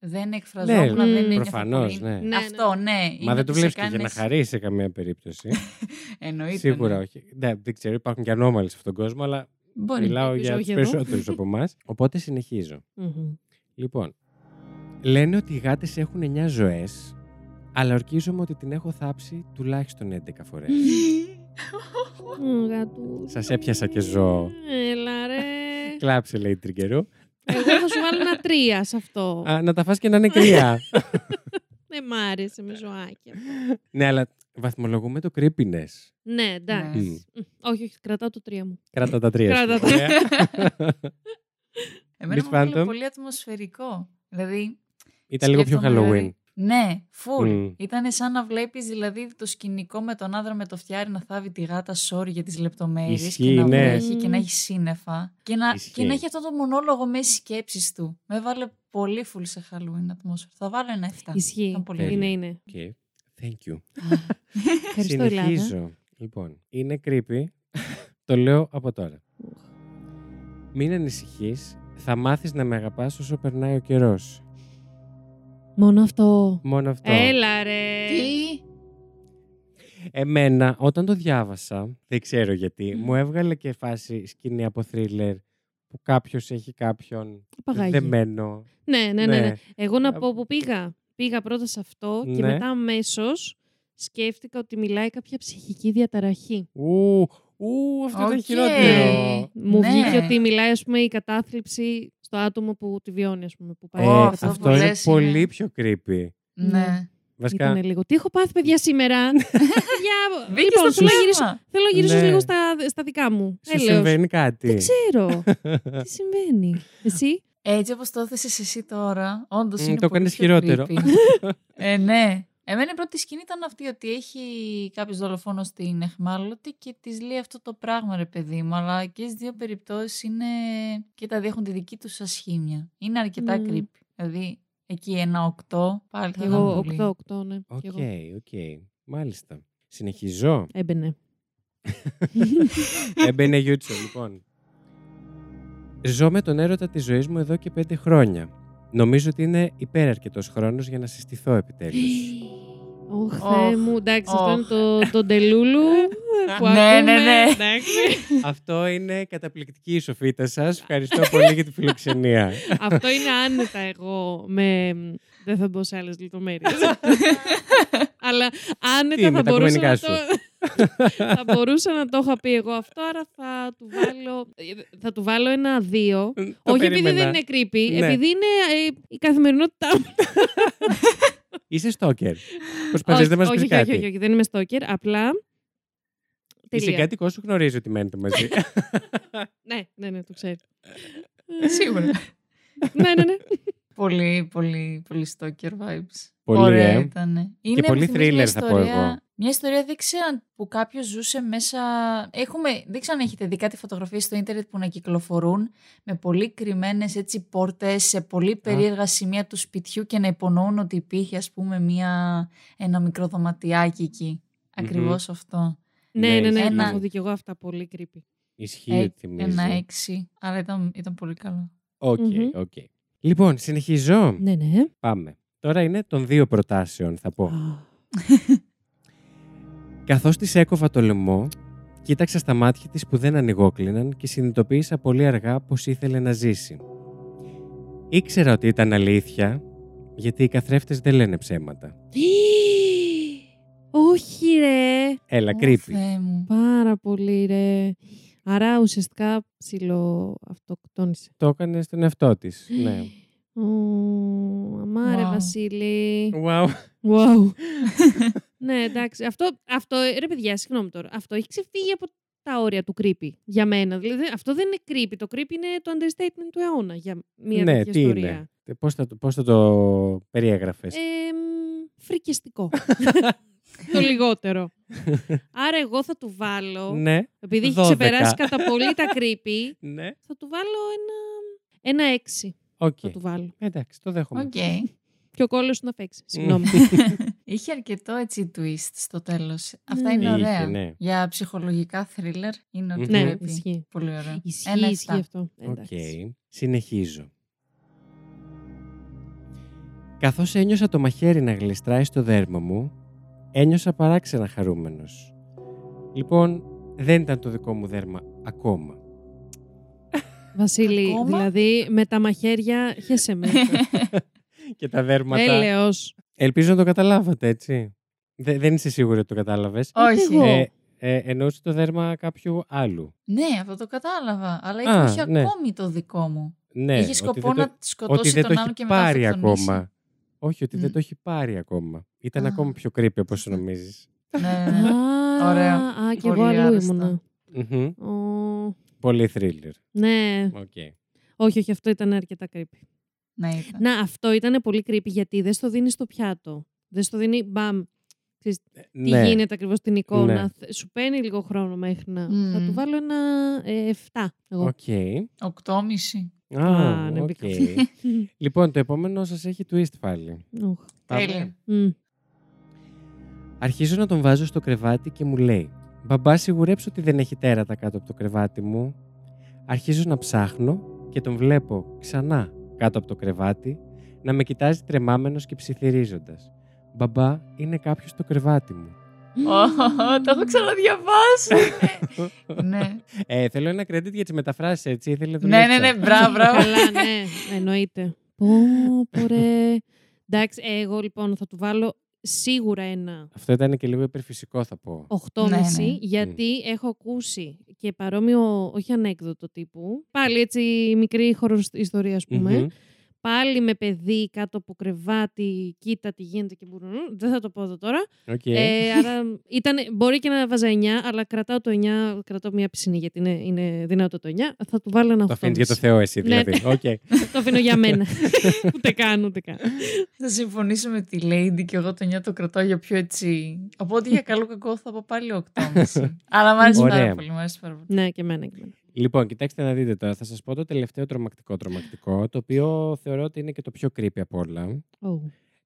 Δεν εκφραζόμουν, Ναι, δεν ένιωθα προφανώς, πολύ. ναι. Ναι, Αυτό, ναι. Μα είναι δεν το ότι σε βλέπεις και για να κάνεις- χαρίσει σε καμία περίπτωση. Εννοείται. Σίγουρα ναι. όχι. Ναι, δεν ξέρω, υπάρχουν και ανώμαλοι σε αυτόν τον κόσμο, αλλά Μπορεί. μιλάω ελπίζω για όχι τους εδώ. περισσότερους από εμάς. Οπότε συνεχίζω. Μμμ. Λοιπόν, λένε ότι οι γάτες έχουν 9 ζωές, αλλά ορκίζομαι ότι την έχω θάψει τουλάχιστον 11 φορές. Ω, γατού. Σας έπιασα και ζώο. Έλα ρε. Κλάψε, λέει η Τριγκερού. Εγώ θα σου βάλω ένα τρία σε αυτό. Α, να τα φας και να είναι κρύα. Δεν μ' άρεσε με ζωάκια. ναι, αλλά βαθμολογούμε το creepiness. Ναι, εντάξει. Μ, Όχι, όχι, κρατάω το τρία μου. Κράτα τα τρία. Κράτα σου. τα. Ωραία. Εμένα Miss μου έβαλε Phantom. πολύ ατμοσφαιρικό. Δηλαδή, Ήταν λίγο πιο Σκέφτομαι, Halloween. δηλαδή, Ναι, φουλ. Μμ. Ήταν σαν να βλέπεις δηλαδή το σκηνικό με τον άντρα με το φτιάρι να θάβει τη γάτα sorry για τις λεπτομέρειες Ισχύει, και να ναι. βρέχει και να έχει σύννεφα και να, Ισχύει. και να έχει αυτό το μονόλογο μέσα στις σκέψεις του. Με έβαλε πολύ φουλ σε Halloween ατμόσφαιρα. Θα βάλω ένα 7. Ισχύει. Ήταν πολύ Τέλεια. Είναι, είναι. Okay. Thank you. Ευχαριστώ, Ελλάδα. Συνεχίζω. Λοιπόν, είναι creepy. το λέω από τώρα. Μην ανησυχείς. Θα μάθεις να με αγαπάς όσο περνάει ο καιρός. Μόνο αυτό. Μόνο αυτό. Έλα ρε. Τι; Εμένα, όταν το διάβασα, δεν ξέρω γιατί, Μμ. μου έβγαλε και φάση σκηνή από θρίλερ που κάποιος έχει κάποιον Παγάγι. δεμένο. Ναι, ναι, ναι, ναι. Εγώ να πω που πήγα. Πήγα πρώτα σε αυτό και Ναι. μετά αμέσως σκέφτηκα ότι μιλάει κάποια ψυχική διαταραχή. Ου, ου, αυτό ήταν Οκ. χειρότερο. Μου Ναι. βγήκε ότι μιλάει, ας πούμε, η κατάθλιψη στο άτομο που τη βιώνει, ας πούμε. Που πάει Ε, Ω, στην αυτό αυτό που είναι λες πολύ είναι- πιο creepy. Ναι. Βασικά, Ήταν λίγο. Τι έχω πάθει, παιδιά, σήμερα; παιδιά, Μπήκε λοιπόν, στο θέλω να γυρίσω, πνεύμα. θέλω να γυρίσω Ναι. λίγο στα, στα δικά μου. σου Έλεος. συμβαίνει κάτι. Δεν ξέρω. Τι συμβαίνει; Εσύ; Έτσι όπως το έθεσες εσύ τώρα, όντως Μμ, είναι το πολύ κάνεις πιο χειρότερο. creepy. ε, ναι. Εμένα η πρώτη σκηνή ήταν αυτή ότι έχει κάποιος δολοφόνος στην αιχμάλωτη και της λέει αυτό το πράγμα ρε παιδί μου. Αλλά και στις δύο περιπτώσεις είναι. και τα δύο έχουν τη δική τους ασχήμια. Είναι αρκετά Μμμ. creepy. Δηλαδή εκεί ένα οκτώ πάλι θα ήταν Εγώ πολύ. 8-8, ναι. Οκ, Κι εγώ. οκ. Μάλιστα. Συνεχίζω. Έμπαινε. Έμπαινε Γιούτσο, λοιπόν. Ζω με τον έρωτα της ζωής μου εδώ και πέντε χρόνια. Νομίζω ότι είναι υπεραρκετός χρόνος για να συστηθώ επιτέλους. Ωχ, Ωχ, Θεέ μου, εντάξει, αυτό ωχ. είναι το, το ντελούλου που Ναι, ακούμε. ναι, ναι. Εντάξει. Αυτό είναι καταπληκτική η σοφίτα σας. Ευχαριστώ πολύ για τη φιλοξενία. αυτό είναι άνετα εγώ με... Δεν θα μπω σε άλλες λεπτομέρειες. Αλλά άνετα Τι, με θα τα μπορούσα κομμενικά να σου; το... θα μπορούσα να το είχα πει εγώ αυτό, άρα θα του βάλω, θα του βάλω ένα δύο. Το Όχι επειδή περίμενα. δεν είναι creepy, Ναι. επειδή είναι ε, η καθημερινότητά μου. Είσαι στόκερ. Προσπαθείς να μας όχι, πεις όχι, όχι, κάτι. όχι, όχι, δεν είμαι stalker. Απλά Η Τελεία. συγκάτοικό σου γνωρίζει ότι μένετε μαζί. Ναι, ναι, ναι, το ξέρει. Σίγουρα. ναι, ναι, ναι. Πολύ, πολύ, πολύ stalker vibes. Πολύ, Ωραία ε. ήταν. Είναι, πολύ μου θυμίζει μια thriller θα πω ιστορία- εγώ. Μια ιστορία δεν ξέρω αν που κάποιος ζούσε μέσα. Έχουμε, δεν ξέρω αν έχετε δει κάτι φωτογραφίες στο ίντερνετ που να κυκλοφορούν με πολύ κρυμμένες έτσι πόρτες σε πολύ περίεργα σημεία του σπιτιού και να υπονοούν ότι υπήρχε ας πούμε μια, ένα μικρό δωματιάκι εκεί. Ακριβώς αυτό. Ναι, ναι, ναι. Ένα- Έχω δει και εγώ αυτά πολύ creepy. Ισχύει Ε, ότι θυμίζει. ένα έξι. Αλλά ήταν, ήταν πολύ καλό. Οκ, Μμμ. οκ. Λοιπόν, συνεχίζω. Ναι, ναι. Πάμε. Τώρα είναι των δύο προτάσεων, θα πω. Α, Καθώς της έκοβα το λαιμό, κοίταξα στα μάτια της που δεν ανοιγόκλειναν και συνειδητοποίησα πολύ αργά πως ήθελε να ζήσει. Ήξερα ότι ήταν αλήθεια, γιατί οι καθρέφτες δεν λένε ψέματα. Όχι, ρε. Έλα, Ω, creepy. Θεέ μου. Πάρα πολύ, ρε. Άρα ουσιαστικά ψηλό αυτοκτόνησε. Το έκανες στον εαυτό της. Ναι. Ω, αμάρε, Wow. Βασίλη. Wow. Wow. ναι, εντάξει. Αυτό, αυτό, ρε παιδιά, συγγνώμη τώρα. Αυτό έχει ξεφύγει από τα όρια του creepy για μένα. Δηλαδή, αυτό δεν είναι creepy. Το creepy είναι το understatement του αιώνα για μια ναι, τέτοια τι ιστορία. είναι. Πώς θα, το- πώς θα το περιέγραφες; Ε, μ, φρικιαστικό. το λιγότερο. Άρα εγώ θα του βάλω, ναι, επειδή έχει 12. ξεπεράσει κατά πολύ τα creepy, ναι. θα του βάλω ένα, ένα έξι. Οκ. Θα του βάλω. Εντάξει, το δέχομαι. Οκ. Και ο κώλος να παίξει. Συγγνώμη. Είχε αρκετό έτσι twist στο τέλος. Αυτά είναι Είχε, ωραία. ναι. Για ψυχολογικά thriller είναι ότι Μμμ. ναι, πρέπει. ισχύει. Πολύ ωραίο. Ισχύει, Ένα ισχύει εφτά. αυτό. Οκ. Εντάξει. Συνεχίζω. Καθώς ένιωσα το μαχαίρι να γλιστράει στο δέρμα μου, ένιωσα παράξενα χαρούμενος. Λοιπόν, δεν ήταν το δικό μου δέρμα ακόμα. Βασίλη, Ακόμα; δηλαδή με τα μαχαίρια χέσε με. Και τα δέρματα... Έλεος. Ελπίζω να το καταλάβατε, έτσι. Δε- δεν είσαι σίγουρη ότι το κατάλαβες. Όχι. εγώ. Ε, ε, εννοούσε το δέρμα κάποιου άλλου. Ναι, αυτό το κατάλαβα. Αλλά Α, είχε ναι. ακόμη το δικό μου. Ναι, είχε ότι σκοπό δεν το- να σκοτώσει ότι δεν τον το άλλον έχει και μετά πάρει αυτοκτονήσει. ακόμα. Όχι, ότι δεν Μμ. το έχει πάρει ακόμα. Ήταν Α. ακόμα πιο creepy όπως νομίζεις. ναι, ναι, ναι. Α, Ωραίο. Α, και Πολύ εγώ αλλού άρεστο. ήμουνα. Μμμ. Ω, Πολύ thriller. Ναι. Οκ. Όχι, όχι, αυτό ήταν αρκετά creepy. ναι ήταν. Να, αυτό ήταν πολύ creepy γιατί δεν στο δίνει στο πιάτο. Δεν στο δίνει μπαμ. Ξέρεις, τι Ναι. γίνεται ακριβώς στην εικόνα. Ναι. Θε- Σου παίρνει λίγο χρόνο μέχρι να. Μμμ. Θα του βάλω ένα ε, 7. Εγώ. Οκ. Οκτώμηση. Α, Α, ναι, οκ. μπήκα. Λοιπόν, το επόμενο σας έχει twist πάλι. Οχ. Πάμε. Τέλεια. Μμ. Αρχίζω να τον βάζω στο κρεβάτι και μου λέει «Μπαμπά, σιγουρέψω ότι δεν έχει τέρατα κάτω από το κρεβάτι μου». Αρχίζω να ψάχνω και τον βλέπω ξανά κάτω από το κρεβάτι να με κοιτάζει τρεμάμενος και ψιθυρίζοντας. «Μπαμπά, είναι κάποιος στο κρεβάτι μου». Ω, Το έχω ξαναδιαβάσει. ναι. Ε, θέλω ένα credit για τις μεταφράσεις, έτσι. Ήθελε ναι, ναι, ναι, μπράβο, μπράβο. Καλά, ναι, εννοείται. Πω, πω, ρε. Εντάξει, ε, εγώ λοιπόν θα του βάλω σίγουρα ένα Αυτό ήταν και λίγο υπερφυσικό, θα πω. 8,5 Ναι, ναι. γιατί έχω ακούσει και παρόμοιο, όχι ανέκδοτο τύπου, πάλι έτσι μικρή horror ιστορίας ας πούμε, Μμμ. Πάλι με παιδί κάτω από κρεβάτι, κοίτα τι γίνεται και μπουρνου, δεν θα το πω εδώ τώρα. Οκ. Ε, άρα ήταν, μπορεί και να 'βαζα 9, αλλά κρατάω το 9, κρατάω μια πισινή γιατί είναι, είναι δυνατό το 9, θα του βάλω ένα 8,5. Το αφήνεις για το Θεό, εσύ Ναι. δηλαδή. Οκ. το αφήνω για μένα. ούτε καν, ούτε καν. Θα συμφωνήσω με τη Lady και εγώ το 9 το κρατάω για πιο έτσι. Οπότε για καλό κακό θα πω πάλι 8,5. Αλλά μου άρεσε Ωραία. πάρα πολύ. Μου άρεσε πάρα πολύ. ναι, και εμένα και εμένα. Λοιπόν, κοιτάξτε να δείτε τώρα. Θα σας πω το τελευταίο τρομακτικό τρομακτικό, το οποίο θεωρώ ότι είναι και το πιο creepy από όλα. Oh.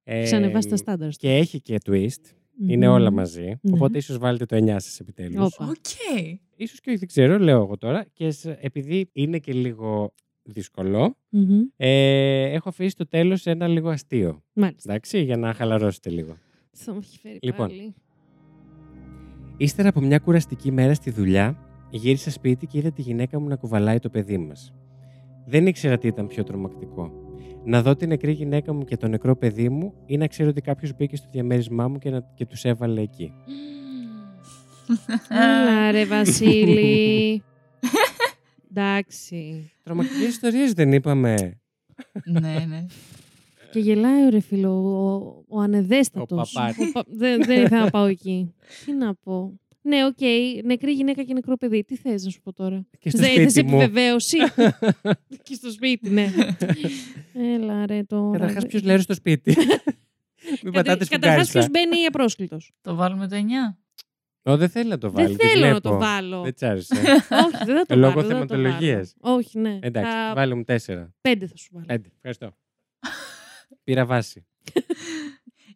Ε, Ξανεβάσει τα στάνταρ. Και έχει και twist. Είναι όλα μαζί. Οπότε ίσως βάλετε το 9 σας επιτέλους. Όπα. Οκ. Ίσως και όχι, δεν ξέρω, λέω εγώ τώρα. Και σε- επειδή είναι και λίγο δύσκολο, ε, έχω αφήσει στο τέλος ένα λίγο αστείο. Μάλιστα. Εντάξει, για να χαλαρώσετε λίγο. Θα μου έχει φέρει Λοιπόν. πάλι. Ύστερα από μια κουραστική μέρα στη δουλειά, γύρισα σπίτι και είδα τη γυναίκα μου να κουβαλάει το παιδί μας. Δεν ήξερα τι ήταν πιο τρομακτικό. Να δω τη νεκρή γυναίκα μου και το νεκρό παιδί μου ή να ξέρω ότι κάποιος μπήκε στο διαμέρισμά μου και, να... και τους έβαλε εκεί. Έλα ρε Βασίλη. Εντάξει. Τρομακτικές ιστορίες δεν είπαμε. ναι, ναι. Και γελάει ο ρε φίλο, ο, ο ανεδέστατος. Ο παπάρης. Ο πα- δεν, δεν ήθελα να πάω εκεί. Τι να πω. Ναι, οκ. Νεκρή γυναίκα και νεκρό παιδί. Τι θες να σου πω τώρα; Και στο Ζε- θες σπίτι μου. επιβεβαίωση. και στο σπίτι, ναι. Έλα ρε τώρα. Καταρχάς, ποιος λέει στο σπίτι; Μην πατάτε Καταρχάς, ποιος σφουγγαρισμένα. μπαίνει απρόσκλητο. Το βάλουμε το 9. Ω, δεν θέλει να το βάλει. Δεν τη θέλω να βλέπω. το βάλω. Δεν τσ' άρεσε. Όχι, δεν θα το Λόγω βάλω. δεν θα το θεματολογίας. βάλω. Όχι, ναι. Εντάξει, Θα- βάλε μου τέσσερα. Πέντε θα σου βάλω. Πέντε. Ευχαριστώ. Πήρα βάση.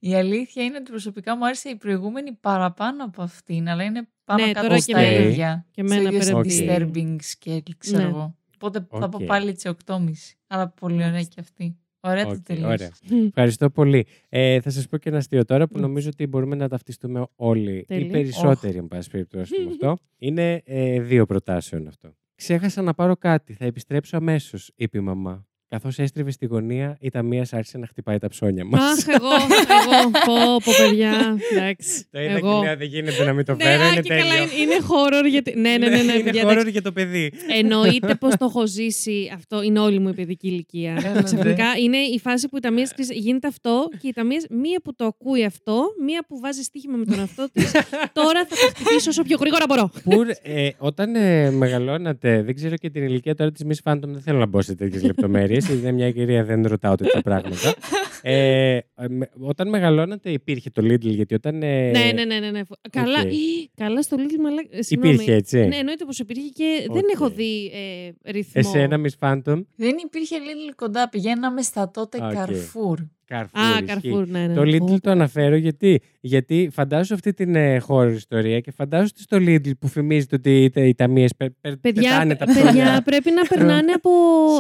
Η αλήθεια είναι ότι προσωπικά μου άρεσε η προηγούμενη παραπάνω από αυτήν, αλλά είναι πάνω Ναι, κάτω τώρα και στα εμένα. ίδια. Και εμένα Στο ίδιο πέρα disturbing scale, ξέρω Ναι. εγώ. Οπότε θα πω Οκ. πάλι τις 8,5. Αλλά πολύ ωραία Μάλιστα. και αυτή. Ωραία το Οκ, τελείωσε. ωραία. Ευχαριστώ πολύ. Ε, θα σας πω και ένα αστείο τώρα που νομίζω ότι μπορούμε να ταυτιστούμε όλοι. Τέλεια. Οι περισσότεροι, εν πάση περιπτώσει, με αυτό. Είναι ε, δύο προτάσεων αυτό. Ξέχασα να πάρω κάτι. Θα επιστρέψω αμέσως, είπε η μαμά. Καθώς έστριβε στη γωνία, η ταμείας άρχισε να χτυπάει τα ψώνια μας. Αχ, εγώ, εγώ. Πω, πω, παιδιά. Εντάξει. Το είδα και εγώ. λέω, δεν γίνεται να μην το Ναι, φέρω. α, είναι και καλά, τέλειο. είναι, είναι horror γιατί. Ναι, ναι, ναι, ναι, είναι παιδιά, horror εντάξει. για το παιδί. Εννοείται πως το έχω ζήσει αυτό. Είναι όλη μου η παιδική ηλικία. Έλατε. Ξαφνικά είναι η φάση που η ταμείας γίνεται αυτό και η ταμείας μία που το ακούει αυτό, μία που βάζει στοίχημα με τον αυτό της. Τώρα θα το χτυπήσω όσο πιο γρήγορα μπορώ. Που, ε, όταν ε, μεγαλώνατε, δεν ξέρω και την ηλικία τώρα της Miss Phantom, δεν θέλω να μπω σε τέτοιες λεπτομέρειες. Είναι μια κυρία, δεν ρωτάω τέτοια πράγματα. Ε, ε, με- όταν μεγαλώνατε, υπήρχε το Lidl, γιατί όταν. ε, Ναι, ναι, ναι, ναι. ναι. Καλά, οκ. Ι, καλά στο Little Μαλά. ε, συγγνώμη. Υπήρχε έτσι. Ναι, εννοείται πως υπήρχε και δεν Οκ. έχω δει ε, ρυθμό. Εσένα, Miss Phantom; Δεν υπήρχε Lidl κοντά. Πηγαίναμε στα τότε Οκ. Carrefour. Carrefour. Α, ισχύει. Καρφούρ, ναι, ναι. Το Lidl Ω, το αναφέρω γιατί, γιατί φαντάζω αυτή την ε, horror ιστορία και φαντάζω ότι στο Lidl που φημίζεται ότι οι, οι ταμείες Παιδιά, πετάνε τα παιδιά ψώνια. πρέπει να περνάνε από,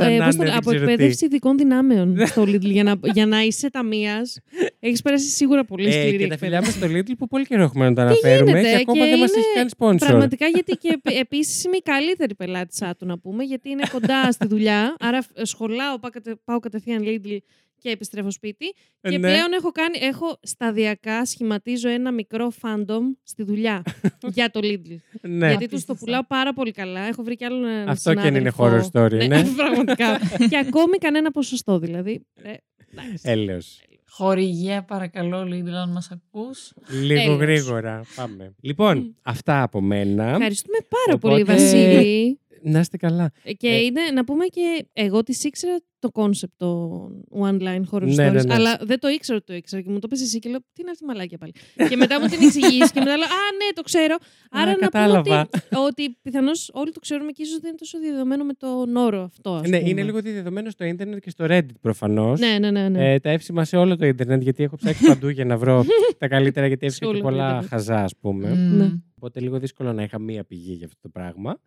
Σαν ε, να πώς το- είναι, δεν από ξέρω τι. εκπαίδευση ειδικών δυνάμεων στο Lidl. για, να, για να είσαι ταμείας, έχεις περάσει σίγουρα πολύ Ε, σκληρή και τα φιλιά εκπαίδευση. μας στο Lidl που πολύ καιρό έχουμε να τα αναφέρουμε γίνεται, και ακόμα και δεν μας είναι έχει κάνει sponsor. Πραγματικά γιατί και επίσης είμαι η καλύτερη πελάτησά του να πούμε, γιατί είναι κοντά στη δουλειά. Άρα ε, σχολάω, πάω, κατε- πάω κατευθείαν Lidl και επιστρέφω σπίτι. Ε, Και ναι. πλέον έχω, κάνει, έχω σταδιακά σχηματίζω ένα μικρό fandom στη δουλειά για το Lidl. Ναι. Γιατί τους το Απίστευτο. πουλάω πάρα πολύ καλά. Έχω βρει κι άλλο έναν Αυτό και αν είναι συνάδελφο. horror story, ναι. πραγματικά. και ακόμη κανένα ποσοστό δηλαδή. Ε, εντάξει. Έλεος. Χορηγία, παρακαλώ, Lidl, αν μας ακούς. Λίγο Έλεος. γρήγορα. Πάμε. Λοιπόν, αυτά από μένα. Ευχαριστούμε πάρα πολύ, Οπότε- Βασίλη. Να είστε καλά. Ε, Και Ε. είναι, να πούμε και εγώ τη ήξερα το concept των one line horror Ναι, stories. ναι, ναι. Αλλά δεν το ήξερα ότι το ήξερα και μου το πες εσύ και λέω Τι είναι αυτή η μαλάκια πάλι. και μετά μου την εξηγήσει και μετά λέω Α, ναι, το ξέρω. Άρα να πούμε κατάλαβα. ότι, ότι πιθανώς όλοι το ξέρουμε και ίσως δεν είναι τόσο διαδεδομένο με τον όρο αυτό. Ας Ναι, πούμε. είναι λίγο δεδομένο στο ίντερνετ και στο Reddit προφανώς. Ναι, ναι, ναι. ναι. Ε, τα εύσημα σε όλο το ίντερνετ γιατί έχω ψάξει παντού για να βρω τα καλύτερα γιατί Σε έβρισκα και όλο το πολλά ίντερνετ. χαζά ας πούμε. Μμμ. Ναι. Οπότε λίγο δύσκολο να είχα μία πηγή για αυτό το πράγμα.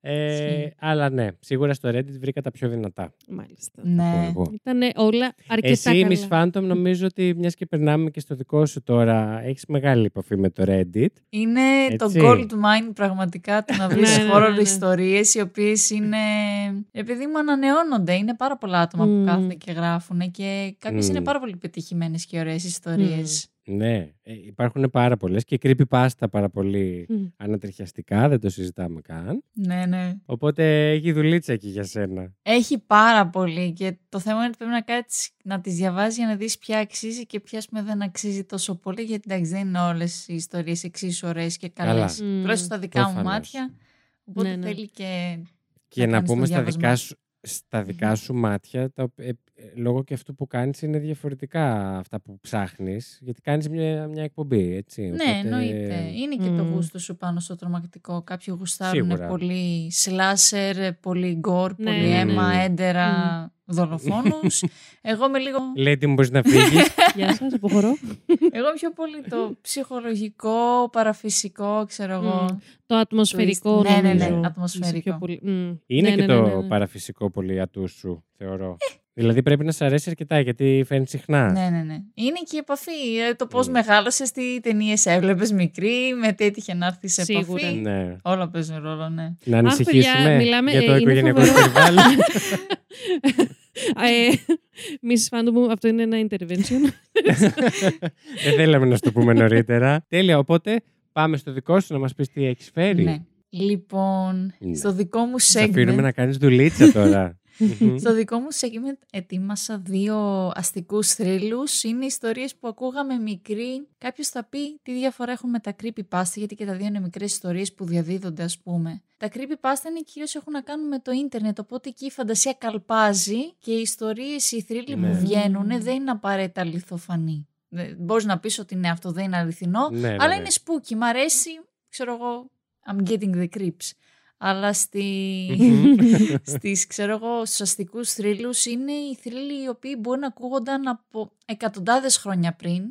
Ε, Ισχύει. αλλά ναι, σίγουρα στο Reddit βρήκα τα πιο δυνατά. Μάλιστα. Ναι. εγώ. Ήταν όλα αρκετά Εσύ, καλά. Miss Phantom, νομίζω ότι μιας και περνάμε και στο δικό σου τώρα, έχεις μεγάλη επαφή με το Reddit. Είναι το Έτσι. gold mine πραγματικά το να βρεις Ναι, ναι, horror ναι, ναι. ιστορίες οι οποίες είναι επειδή μου ανανεώνονται. Είναι πάρα πολλά άτομα Μμ. που κάθονται και γράφουν και κάποιες Μμ. είναι πάρα πολύ πετυχημένες και ωραίες ιστορίες. Ναι, ε, υπάρχουν πάρα πολλές και creepypasta πάρα πολύ Μμ. ανατριχιαστικά, δεν το συζητάμε καν. Ναι, ναι. Οπότε έχει δουλίτσα εκεί για σένα. Έχει πάρα πολύ και το θέμα είναι ότι πρέπει να κάτσεις να τις διαβάζεις για να δεις ποια αξίζει και ποια ας πούμε, δεν αξίζει τόσο πολύ γιατί εντάξει δεν είναι όλες οι ιστορίες εξίσου ωραίες και Καλά. καλές. Μμ. Τουλάχιστον στα δικά μου Προφανώς. μάτια. Οπότε Ναι, ναι. θέλει και Και να, κάνεις το πούμε στα διάβασμα. δικά, σου, στα δικά σου μάτια, τα, οπο- ε, ε, λόγω και αυτού που κάνεις είναι διαφορετικά αυτά που ψάχνεις, γιατί κάνεις μια, μια εκπομπή, έτσι. Ναι, Οπότε, εννοείται. Είναι και το Μμ. γούστο σου πάνω στο τρομακτικό. Κάποιοι γουστάρουν Σίγουρα. πολύ σλάσερ, πολύ γκορ, Ναι, πολύ ναι, αίμα, ναι. έντερα, δολοφόνους. Εγώ είμαι λίγο... Lady μου μπορείς να φύγεις. Γεια σας, αποχωρώ. Εγώ πιο πολύ το ψυχολογικό, παραφυσικό, ξέρω εγώ. Μμ. Το ατμοσφαιρικό Ναι, ναι, ναι, νομίζω. ατμοσφαιρικό. Είσαι πιο πολύ- Μμ. Είναι Ναι, και ναι, ναι, το ναι, ναι. παραφυσικό πολύ ατούς σου, θεωρώ. δηλαδή πρέπει να σε αρέσει αρκετά γιατί φέρνει συχνά. Ναι, ναι, ναι. Είναι και η επαφή. ε, Το πώς Μμ. μεγάλωσες, τι ταινίες έβλεπες μικρή, με τι έτυχε να έρθεις σε Σίγουρα. επαφή. Ναι. Όλα παίζουν ρόλο, ναι. Να Αχ, ανησυχήσουμε παιδιά, μιλάμε, για το ε, είναι οικογενειακό φοβερό. περιβάλλον. Ε, Mrs. Φάντου μου, αυτό είναι ένα intervention. Δεν θέλαμε να σου το πούμε νωρίτερα. Τέλεια, οπότε πάμε στο δικό σου να μας πεις τι έχεις φέρει. ναι. Λοιπόν, Ναι. στο δικό μου Σε αφήνουμε segment. να κάνεις δουλίτσα τώρα. Μμμ. Στο δικό μου segment ετοίμασα δύο αστικούς θρύλους. Είναι ιστορίες που ακούγαμε μικροί. Κάποιος θα πει τι διαφορά έχουν με τα creepypasta, γιατί και τα δύο είναι μικρές ιστορίες που διαδίδονται ας πούμε. Τα creepypasta είναι κυρίως έχουν να κάνουν με το ίντερνετ, οπότε εκεί η φαντασία καλπάζει και οι ιστορίες, οι θρύλοι Ναι. που βγαίνουν δεν είναι απαραίτητα αληθοφανή. Δεν- Μπορείς να πεις ότι ναι, αυτό δεν είναι αληθινό, Ναι, αλλά ναι, είναι spooky. Μ' αρέσει, ξέρω εγώ, I'm getting the creeps. Αλλά στη... Μμμ. στις, ξέρω εγώ, στους αστικούς θρύλους είναι οι θρύλοι οι οποίοι μπορεί να ακούγονταν από εκατοντάδες χρόνια πριν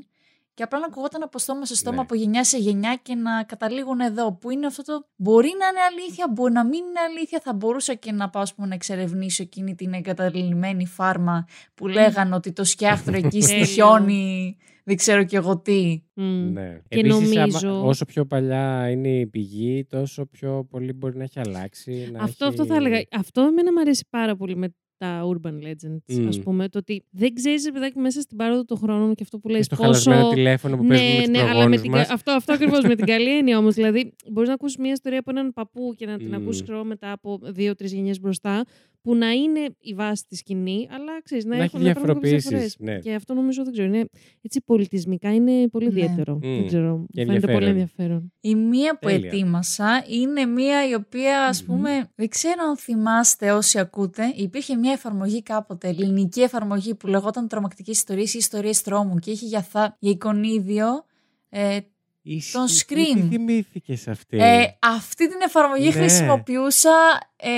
και απλά να ακουγόταν από στόμα σε στόμα, Ναι. από γενιά σε γενιά και να καταλήγουν εδώ. Που είναι αυτό το. Μπορεί να είναι αλήθεια, μπορεί να μην είναι αλήθεια. Θα μπορούσα και να πάω ας πούμε, να εξερευνήσω εκείνη την εγκαταλειμμένη φάρμα που λέγανε ότι το σκιάχτρο εκεί Τέλειο. στοιχιώνει. Δεν ξέρω κι εγώ τι. Μμ. Ναι. Και Επίσης, άμα- νομίζω- όσο πιο παλιά είναι η πηγή, τόσο πιο πολύ μπορεί να έχει αλλάξει. Να Αυτό, έχει... αυτό θα έλεγα. Αυτό εμένα μου αρέσει πάρα πολύ με τα urban legends, Μμ. ας πούμε. Το ότι δεν ξέρεις, ρε παιδάκι, μέσα στην πάροδο των χρόνων και αυτό που Και λες στο πόσο... χαλασμένο τηλέφωνο που παίζουμε με τους ναι, αλλά με προγόνους την, μας. κα- αυτό, αυτό ακριβώς, με την καλή έννοια όμως. Δηλαδή, μπορείς να ακούσεις μια ιστορία από έναν παππού και να την Μμ. ακούσεις ξέρω, μετά από δύο-τρεις γενιές μπροστά, που να είναι η βάση της σκηνή, αλλά ξέρεις, να, Να έχει έχουν να υπάρχουν κάποιες διαφοροποιήσεις, διαφορές. ναι. Και αυτό νομίζω, δεν ξέρω, είναι έτσι πολιτισμικά είναι πολύ Ναι. ιδιαίτερο. Μμ. Δεν ξέρω, μου Και φαίνεται πολύ ενδιαφέρον. ενδιαφέρον. Η μία που Τέλεια. ετοίμασα είναι μία η οποία ας Μμμ. πούμε δεν ξέρω αν θυμάστε όσοι ακούτε υπήρχε μια εφαρμογή κάποτε ελληνική εφαρμογή που λεγόταν τρομακτικές ιστορίες ή ιστορίες τρόμου και είχε για, θα, για εικονίδιο ε, Ισχύει. τον Πού Scream. Τι θυμήθηκες αυτή. ε, αυτή την εφαρμογή Ναι. χρησιμοποιούσα ε,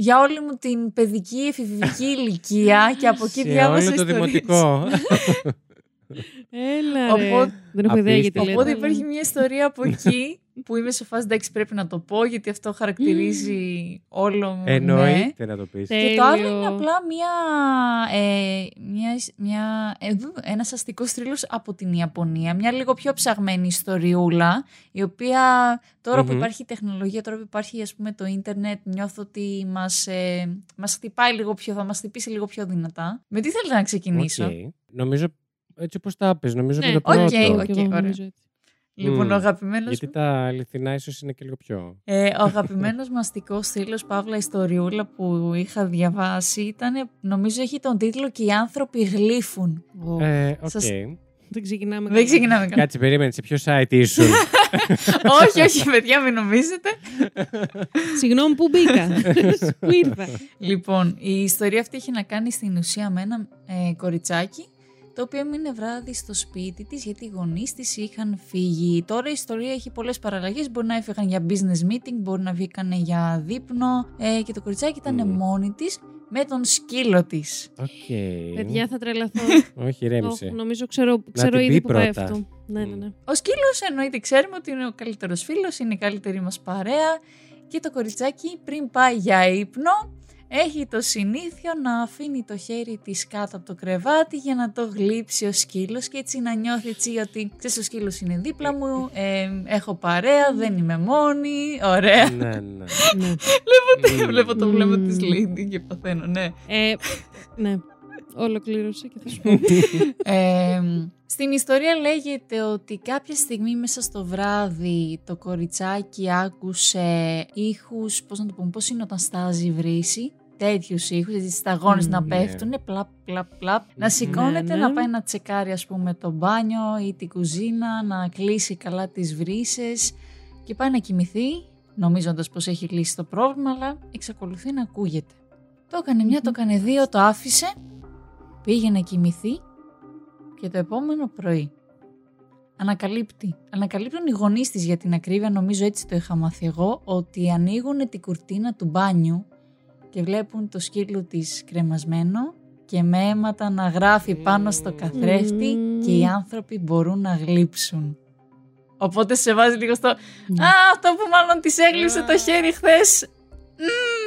για όλη μου την παιδική εφηβική ηλικία και από εκεί Σε διάβασα όλο το ιστορίες. δημοτικό. Έλα ρε. Οπότε- Δεν έχω ιδέα γιατί Απίστευτο. λέτε. Οπότε αλλά- υπάρχει μια ιστορία από εκεί που είμαι σε φάση εντάξει πρέπει να το πω γιατί αυτό χαρακτηρίζει όλο μου. ναι. Εννοείται να το πεις. Τε- Και το άλλο Τέλειο. είναι απλά μια, ε, μια, μια, ε, δου- ένας αστικός θρύλος από την Ιαπωνία. Μια λίγο πιο ψαγμένη ιστοριούλα, η οποία τώρα που Μμμ. υπάρχει η τεχνολογία, τώρα που υπάρχει ας πούμε το ίντερνετ, νιώθω ότι μας, ε, μας χτυπάει λίγο πιο, θα μας χτυπήσει λίγο πιο δυνατά. Με τι θέλετε να ξεκινήσω; Οκ. Νομίζω έτσι όπως τα πες, νομίζω Ναι, με το οκ, πρώτο. οκ. Και εγώ ωραία. νομίζω έτσι. Λοιπόν, Μμ. ο αγαπημένος Γιατί μου... τα αληθινά ίσως είναι και λίγο πιο... Ε, ο αγαπημένος μου αστικός θρύλος παύλα ιστοριούλα που είχα διαβάσει ήταν, νομίζω έχει τον τίτλο «Και οι άνθρωποι γλύφουν». Ω, Ε, οκ. Σας- Δεν ξεκινάμε Δεν καλά. ξεκινάμε καλά. Κάτσε, περίμενε, σε ποιο site ήσουν; όχι, όχι, παιδιά, μην νομίζετε. Συγγνώμη που μπήκα. Που ήρθα. Λοιπόν, η ιστορία αυτή έχει να κάνει στην ουσία με ένα ε, κοριτσάκι το οποίο έμεινε βράδυ στο σπίτι της γιατί οι γονείς της είχαν φύγει. Τώρα η ιστορία έχει πολλές παραλλαγές, μπορεί να έφυγαν για business meeting, μπορεί να βγήκαν για δείπνο ε, και το κοριτσάκι ήταν Μμ. μόνη της με τον σκύλο της. Οκ. Παιδιά, θα τρελαθώ. Όχι, Ωχ, ρέμισε. νομίζω ξέρω, ξέρω την ήδη πει που πάει πρώτα. αυτό. Ναι, ναι, ναι. Ο σκύλος εννοείται ξέρουμε ότι είναι ο καλύτερος φίλος, είναι η καλύτερη μας παρέα και το κοριτσάκι πριν πάει για ύπνο έχει το συνήθιο να αφήνει το χέρι της κάτω από το κρεβάτι για να το γλύψει ο σκύλος και έτσι να νιώθει έτσι ότι ξέρεις ο σκύλος είναι δίπλα μου, ε, έχω παρέα, δεν είμαι μόνη, ωραία. Ναι, ναι. ναι. Βλέπω, Μμμ. βλέπω το βλέμμα Μμμ. της Λίντι και παθαίνω, ναι. Ε, ναι. Ολοκλήρωσε και θα σου πω. Ε, στην ιστορία λέγεται ότι κάποια στιγμή μέσα στο βράδυ το κοριτσάκι άκουσε ήχους, πώς να το πούμε, πώς είναι όταν στάζει βρύση, τέτοιους ήχους, έτσι σταγόνες Μμμ, να ναι. πέφτουν, πλαπ, πλαπ, πλαπ, να Μμμ. σηκώνεται, Ναι, ναι. να πάει να τσεκάρει ας πούμε το μπάνιο ή την κουζίνα, να κλείσει καλά τις βρύσες και πάει να κοιμηθεί, νομίζοντας πως έχει λύσει το πρόβλημα, αλλά εξακολουθεί να ακούγεται. Το έκανε μια, το έκανε δύο, το άφησε, πήγε να κοιμηθεί και το επόμενο πρωί ανακαλύπτει. Ανακαλύπτουν οι γονείς της για την ακρίβεια, νομίζω έτσι το είχα μάθει εγώ, ότι ανοίγουν την κουρτίνα του μπάνιου και βλέπουν το σκύλο της κρεμασμένο και με αίματα να γράφει πάνω στο καθρέφτη Μμμ. και οι άνθρωποι μπορούν να γλύψουν. Οπότε σε βάζει λίγο στο Ναι. «Α, αυτό που μάλλον της έγλειψε το χέρι χθες».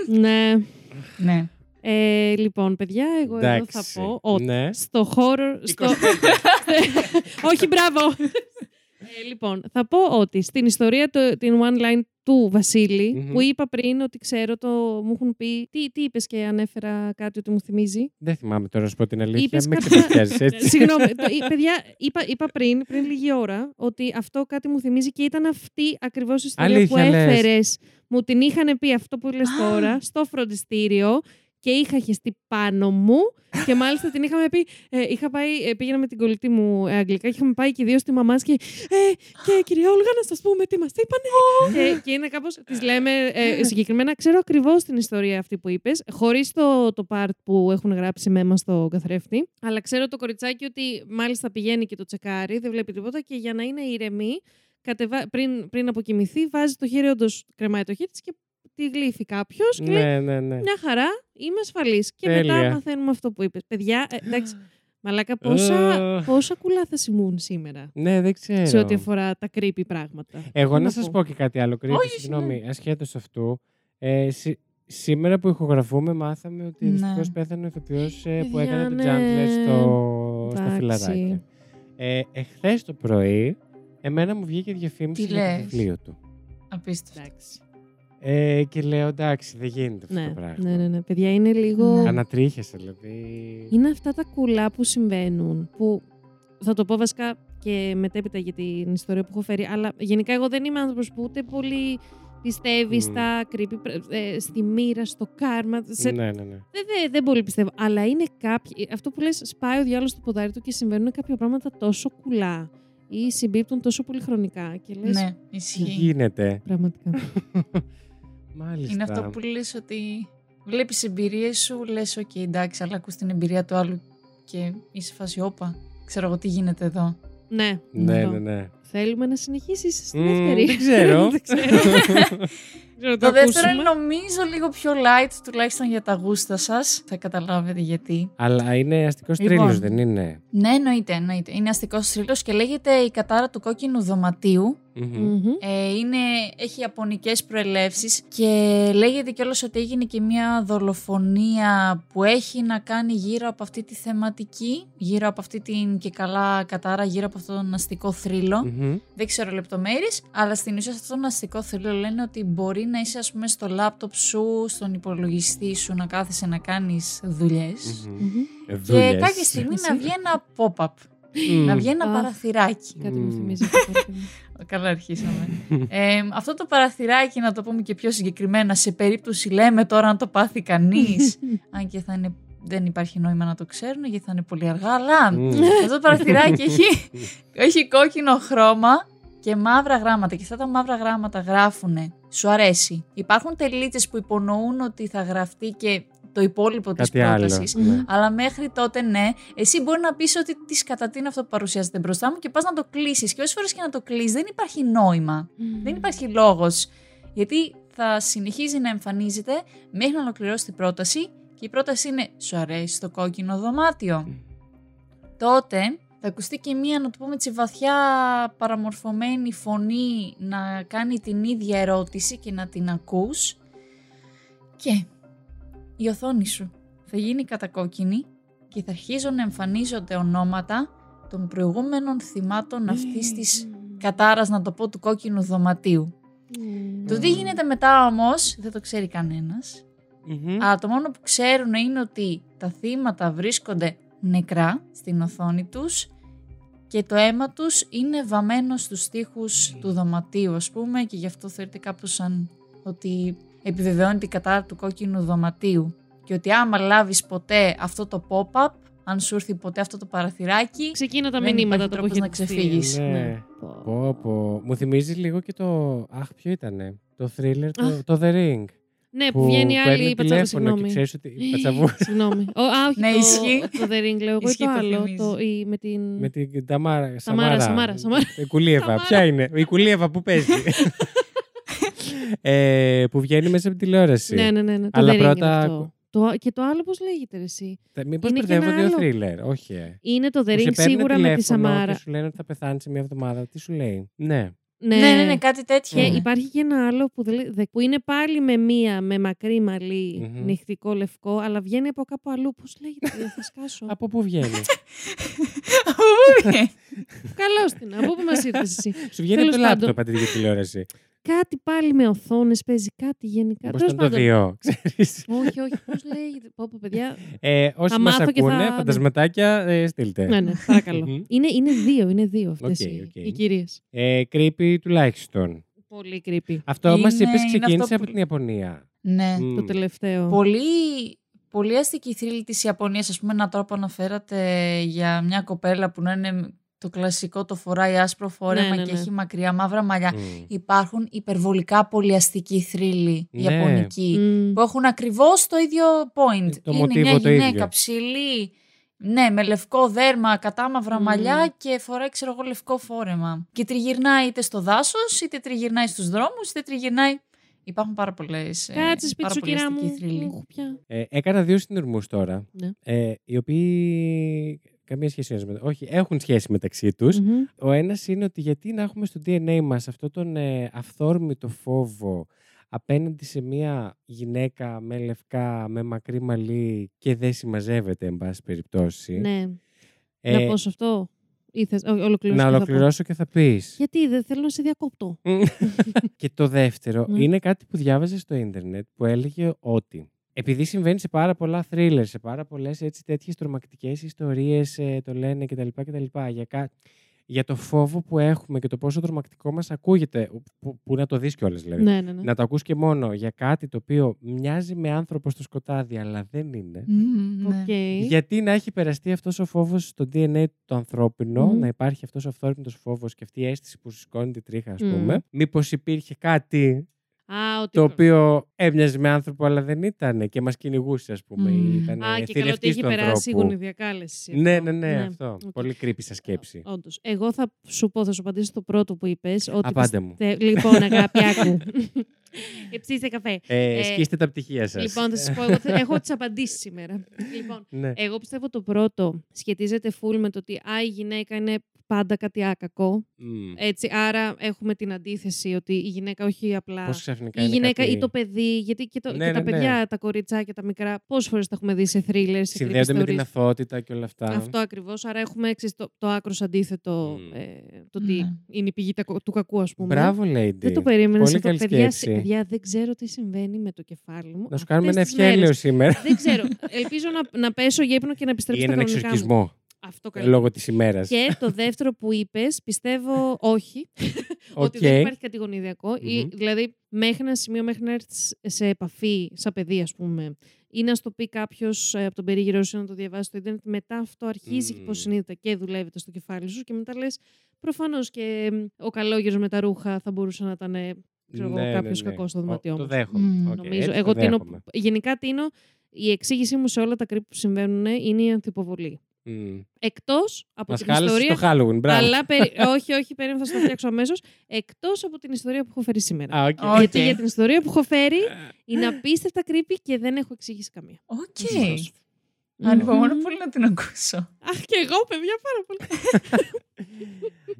ναι. Ναι. Ε, λοιπόν, παιδιά, εγώ εδώ θα Εντάξει. πω ότι Ναι. στο horror... Στο... Όχι, μπράβο! Ε, λοιπόν, θα πω ότι στην ιστορία, το, την one line του βασιλη Μμμ. που είπα πριν ότι ξέρω, το, μου έχουν πει... Τι, τι είπες και ανέφερα κάτι ότι μου θυμίζει; Δεν θυμάμαι τώρα να σου πω την αλήθεια. Είπες Με κάποια- ξεπιάζεις έτσι. Συγγνώμη, το, η- παιδιά, είπα, είπα πριν, πριν λίγη ώρα, ότι αυτό κάτι μου θυμίζει και ήταν αυτή ακριβώς η ιστορία Αλήθεια που λες. έφερες. Μου την είχαν πει αυτό που λες Α. τώρα, στο φροντιστήριο και είχα χεστεί πάνω μου και μάλιστα την είχαμε πει, ε, είχα πάει, ε, πήγαινα με την κολλητή μου ε, αγγλικά και είχαμε πάει και δύο στη μαμάς και, ε, και κυρία Όλγα να σας πούμε τι μας είπανε. και, και είναι κάπως, τις λέμε ε, συγκεκριμένα, ξέρω ακριβώς την ιστορία αυτή που είπες, χωρίς το, το part που έχουν γράψει με μας στο καθρέφτη, αλλά ξέρω το κοριτσάκι ότι μάλιστα πηγαίνει και το τσεκάρει, δεν βλέπει τίποτα και για να είναι ηρεμή, κατεβα... πριν, πριν αποκοιμηθεί, βάζει το χέρι, όντως κρεμάει το χέρι της και τη γλύφει κάποιος και λέει Ναι, ναι, ναι. μια χαρά, είμαι ασφαλής. Και Τέλεια. μετά μαθαίνουμε αυτό που είπες. Παιδιά, ε, εντάξει. Μαλάκα, πόσα, Αχ. πόσα κουλά θα σημούν σήμερα Ναι, δεν ξέρω. σε ό,τι αφορά τα creepy πράγματα. Εγώ Τι να σας πω και κάτι άλλο creepy, Όχι, συγγνώμη, ασχέτως αυτού. Ε, σι- σήμερα που ηχογραφούμε μάθαμε ότι Ναι. δυστυχώς πέθανε ο ηθοποιός ε, που Παιδιά, έκανε τον ναι. Chandler στο, στα Εντάξει. φιλαράκια. Ε, εχθές το πρωί, εμένα μου βγήκε διαφήμιση Τι για το λες; βιβλίο του. Απίστευτο. Εντάξει. Ε, και λέω εντάξει, δεν γίνεται αυτό Ναι, το πράγμα. ναι, ναι, ναι. Παιδιά, είναι λίγο. Ναι. Ανατρίχεσαι, δηλαδή. Είναι αυτά τα κουλά που συμβαίνουν. Που θα το πω βασικά και μετέπειτα για την ιστορία που έχω φέρει. Αλλά γενικά εγώ δεν είμαι άνθρωπος που ούτε πολύ πιστεύει Μμ. στα creepy, πρέ- ε, στη μοίρα, στο κάρμα. Σε... Ναι, ναι, ναι. Δεν, δεν, δεν πολύ πιστεύω. Αλλά είναι κάποιοι. Αυτό που λες, σπάει ο διάλογο στο ποδάρι του και συμβαίνουν κάποια πράγματα τόσο κουλά ή συμπίπτουν τόσο πολύ χρονικά. Και λες, Ναι, Τι ισχύει. γίνεται. Πραγματικά. Μάλιστα. Είναι αυτό που λες ότι βλέπεις εμπειρίες σου, λες οκ εντάξει, αλλά ακούς την εμπειρία του άλλου και είσαι φάση όπα. Ξέρω εγώ τι γίνεται εδώ. ναι, Ναι, αυτό. ναι, ναι. Θέλουμε να συνεχίσεις στη Μμ, δεύτερη. δεν ξέρω. δεν ξέρω. Ξέρω, Το δεύτερο ακούσουμε. είναι νομίζω λίγο πιο light, τουλάχιστον για τα γούστα σας. Θα καταλάβετε γιατί. Αλλά είναι αστικός Λοιπόν. τρίλος, δεν είναι; Ναι, εννοείται, εννοείται. Είναι αστικός θρύλος και λέγεται η κατάρα του κόκκινου δωματίου. Μμμ. Μμμ. Ε, είναι, έχει ιαπωνικές προελεύσεις και λέγεται κιόλας ότι έγινε και μια δολοφονία που έχει να κάνει γύρω από αυτή τη θεματική, γύρω από αυτή την και καλά κατάρα, γύρω από αυτόν τον αστικό θρύλο. Μμμ. Δεν ξέρω λεπτομέρειες, αλλά στην ουσία σε αυτόν τον αστικό θρύλο λένε ότι μπορεί να είσαι ας πούμε στο λάπτοπ σου, στον υπολογιστή σου να κάθεσαι να κάνεις δουλειές Μμμ. Μμμ. και Δούλειες. κάποια στιγμή να βγει ένα pop-up, Μμ. να βγει ένα Αχ. παραθυράκι. Κάτι μου Μμμ. θυμίζει. αυτό το πράγμα. Καλά αρχίσαμε. ε, αυτό το παραθυράκι, να το πούμε και πιο συγκεκριμένα, σε περίπτωση λέμε τώρα να το πάθει κανείς, αν και θα είναι, δεν υπάρχει νόημα να το ξέρουν γιατί θα είναι πολύ αργά, αλλά Μμ. αυτό το παραθυράκι έχει, έχει κόκκινο χρώμα και μαύρα γράμματα και αυτά τα μαύρα γράμματα γράφουνε σου αρέσει. Υπάρχουν τελίτσες που υπονοούν ότι θα γραφτεί και το υπόλοιπο της Κάτι άλλο. πρότασης. Ναι. Αλλά μέχρι τότε ναι, εσύ μπορεί να πεις ότι τι κατά τι είναι αυτό που παρουσιάζεται μπροστά μου και πας να το κλείσεις. Και όσες φορές και να το κλείσεις δεν υπάρχει νόημα. Δεν υπάρχει λόγος. Γιατί θα συνεχίζει να εμφανίζεται μέχρι να ολοκληρώσει την πρόταση και η πρόταση είναι «Σου αρέσει το κόκκινο δωμάτιο». Τότε θα ακουστεί και μία, να το πούμε έτσι, βαθιά παραμορφωμένη φωνή να κάνει την ίδια ερώτηση και να την ακούς και η οθόνη σου θα γίνει κατακόκκινη και θα αρχίζουν να εμφανίζονται ονόματα των προηγούμενων θυμάτων αυτής της κατάρας, να το πω, του κόκκινου δωματίου. Μμμ. Το τι γίνεται μετά όμως δεν το ξέρει κανένας. Μμμ. Αλλά το μόνο που ξέρουν είναι ότι τα θύματα βρίσκονται νεκρά στην οθόνη τους και το αίμα τους είναι βαμμένο στους τοίχους του δωματίου ας πούμε και γι' αυτό θεωρείται κάπως σαν ότι επιβεβαιώνει την κατάρα του κόκκινου δωματίου και ότι άμα λάβεις ποτέ αυτό το pop-up, αν σου έρθει ποτέ αυτό το παραθυράκι, Ξεκίνα τα Δεν μηνύματα υπάρχει το που τρόπος να έχετε ξεφύγεις. στείλει. Ναι. Πω. Πω, πω. Μου θυμίζεις λίγο και το. Αχ, ποιο ήτανε; Το thriller, το, Αχ. το The Ring. Ναι, που βγαίνει η παίρνει άλλη πατσαβού, τηλέφωνο και συγγνώμη. ξέρεις ότι. Πατσαβού. Συγγνώμη. Ο, α, όχι, Ναι, το, ισχύει. το The Ring, λέω εγώ, ή Ισχύει, το το άλλο. θυμίζει. Το, η, με την... με την Ταμάρα. Σαμάρα, Σαμάρα, Σαμάρα. Η Κουλίεβα. Σαμάρα. Ποια είναι; Η Κουλίεβα που παίζει. ε, που βγαίνει μέσα από τη τηλεόραση. Ναι, ναι, ναι, ναι. Το Αλλά The Ring είναι πρώτα- αυτό. Το, και το άλλο πώς λέγεται ρε, εσύ; Μήπως Είναι και μπερδεύονται ένα ο άλλο. thriller. Όχι. ε. Είναι το The Που σε Ring παίρνει σίγουρα με τη τηλέφωνο Σαμάρα. Και σου λένε ότι θα πεθάνεις σε μια εβδομάδα. Τι σου λέει; Ναι. Ναι, ναι, ναι, κάτι τέτοιο. Και Ναι. υπάρχει και ένα άλλο που, δεν λέ- δε- που είναι πάλι με μία, με μακρύ μαλλί, Μμμ. νυχτικό λευκό, αλλά βγαίνει από κάπου αλλού. Πώς λέγεται, θα σκάσω. Από πού βγαίνει; Καλώς την, από πού μας ήρθες εσύ; σου βγαίνει από το Τέλος πάντων. λάπτοπ αντί για τηλεόραση. Κάτι πάλι με οθόνες παίζει, κάτι γενικά. Πώ Τέλος ήταν το πάντων. δύο. Ξέρεις. Όχι, όχι, πώς λέγεται. Πω, πω, παιδιά. Ε, όσοι Θα μας μάθω και ακούνε, θα- φαντασματάκια, ε, στείλτε. ναι, ναι, παρακαλώ. Μμμ. είναι, είναι δύο, είναι δύο αυτές Οκ, οι, οκ. οι κυρίες. Ε, creepy τουλάχιστον. Πολύ creepy. Αυτό μας Είναι- είπες είναι ξεκίνησε αυτό από που- την Ιαπωνία. ναι. Μμ. Το τελευταίο. Πολύ, πολύ αστική θρύλη της Ιαπωνίας, ας πούμε, έναν τρόπο αναφέρατε για μια κοπέλα που να είναι το κλασικό, το φοράει άσπρο φόρεμα Ναι, ναι, και ναι. έχει μακριά μαύρα μαλλιά. Μμ. Υπάρχουν υπερβολικά πολύ αστικοί θρύλοι Ναι. Ιαπωνικοί Μμ. που έχουν ακριβώς το ίδιο point. Το είναι μοτίβο μια το γυναίκα ίδιο. ψηλή, ναι, με λευκό δέρμα, κατάμαυρα Μμ. μαλλιά και φοράει, ξέρω εγώ, λευκό φόρεμα. Και τριγυρνάει είτε στο δάσος, είτε τριγυρνάει στους δρόμους, είτε τριγυρνάει... Υπάρχουν πάρα πολλές, ε, Κάτσε σπίτι πάρα σου, πολλοί κυρά αστικοί μου. θρύλοι. Οχ, πια. Ε, έκανα δύο συνειρμούς τώρα. Ναι. Ε, οι οποίοι. Καμία σχέση ένας με Όχι, έχουν σχέση μεταξύ τους. Μμμ. Ο ένας είναι ότι γιατί να έχουμε στο DNA μας αυτό τον ε, αυθόρμητο φόβο απέναντι σε μια γυναίκα με λευκά, με μακρύ μαλλί και δεν συμμαζεύεται, εν πάση περιπτώσει. Ναι. Ε, Να πω σε αυτό. Ή θες, ό, ολοκληρώσω να και θα πω. ολοκληρώσω και θα πεις. Γιατί δεν θέλω να σε διακόπτω. και το δεύτερο Ναι. είναι κάτι που διάβαζες στο ίντερνετ που έλεγε ότι επειδή συμβαίνει σε πάρα πολλά θρίλερ, σε πάρα πολλές έτσι τέτοιες τρομακτικές ιστορίες, ε, το λένε κτλ. κτλ για, κα... για το φόβο που έχουμε και το πόσο τρομακτικό μας ακούγεται, που, που να το δεις κιόλας δηλαδή. Ναι, ναι, ναι. Να το ακούς και μόνο για κάτι το οποίο μοιάζει με άνθρωπο στο σκοτάδι, αλλά δεν είναι. Μμμ, ναι. Οκ. Γιατί να έχει περαστεί αυτός ο φόβος στο DNA το ανθρώπινο, Μμμ. να υπάρχει αυτός ο αυθόρμητος φόβος και αυτή η αίσθηση που σου σηκώνει τη τρίχα, ας Μμ. πούμε. Μήπως υπήρχε κάτι Α, ότι... το οποίο έμοιαζε με άνθρωπο, αλλά δεν ήταν και μας κυνηγούσε, ας πούμε. Μμ. Ή ήταν Α, και καλό ότι θηρευτής έχει του περάσει η ανθρώπου. γονιδιακάλεση. Ναι, ναι, ναι, αυτό. Οκ. Πολύ creepy σαν σκέψη. Όντως. Εγώ θα σου πω, θα σου απαντήσω το πρώτο που είπες. Απάντε μου. Λοιπόν, αγάπη, άκου. Εψίστε καφέ. Ε, Ε, σκίστε τα πτυχία σας. Λοιπόν, θα σας πω, εγώ θα- έχω τις απαντήσεις σήμερα. λοιπόν, ναι. εγώ πιστεύω το πρώτο σχετίζεται full με το ότι α, η γυναίκα είναι πάντα κάτι άκακο. Μμ. Έτσι, άρα έχουμε την αντίθεση ότι η γυναίκα όχι απλά. Πώς ξαφνικά Η είναι γυναίκα κάτι... ή το παιδί, γιατί και, το, Ναι, και τα ναι, ναι. παιδιά, τα κοριτσάκια, τα μικρά, πόσες φορές τα έχουμε δει σε θρίλερ, σε Συνδέονται με την creepy stories. αθωότητα και όλα αυτά. Αυτό ακριβώς. Άρα έχουμε ξέρεις, το, το άκρως αντίθετο. Μμ. Ε, το ότι Ναι. είναι η πηγή τα- του κακού, ας πούμε. Μπράβο, Lady. Δεν το περίμενα Πολύ σε αυτό. καλή Παιδιά, σκέψη. Σε- παιδιά, δεν ξέρω τι συμβαίνει με το κεφάλι μου. Να σου κάνουμε ένα αυτές τις μέρες. ευχέλαιο σήμερα. Δεν ξέρω. Ελπίζω να, να πέσω για ύπνο και να Ή επιστρέψω στα έναν κανονικά μου. εξορκισμό Αυτό καλύτερα. λόγω της ημέρας. Και το δεύτερο που είπες, πιστεύω όχι. ότι Οκ. δεν υπάρχει κάτι γονιδιακό. Ή, Μμμ. δηλαδή, μέχρι ένα σημείο, μέχρι να έρθεις σε επαφή, σαν παιδί, ας πούμε, ή να στο πει κάποιος από τον περίγυρό σου να το διαβάσει στο Ίντερνετ, μετά αυτό αρχίζει Μμμ. υποσυνείδητα και δουλεύεται στο κεφάλι σου και μετά λες, προφανώς και μ, ο καλόγερος με τα ρούχα θα μπορούσε να ήταν ε, ξέρω εγώ, Ναι, ναι, κάποιος ναι. κακός στο Ο- δωμάτιό Το μου. δέχομαι. Μμ, Οκ, Νομίζω. έτσι Εγώ το τίνω, δέχομαι. γενικά τίνω, η εξήγησή μου σε όλα τα creepy που συμβαίνουν είναι η αυθυποβολή. Μμ. Εκτός από Μας την χάλασες ιστορία. το Halloween, μπράβο. Αλλά περι... όχι, όχι, περίμενα, θα το φτιάξω αμέσως. Εκτός από την ιστορία που έχω φέρει σήμερα. Α, OK. OK. Γιατί για την ιστορία που έχω φέρει είναι απίστευτα creepy και δεν έχω εξήγηση καμία. Οκ. Να σας δώσω. Ανυπομονώ Μμμ. πολύ να την ακούσω. Αχ, και εγώ, παιδιά, πάρα πολύ.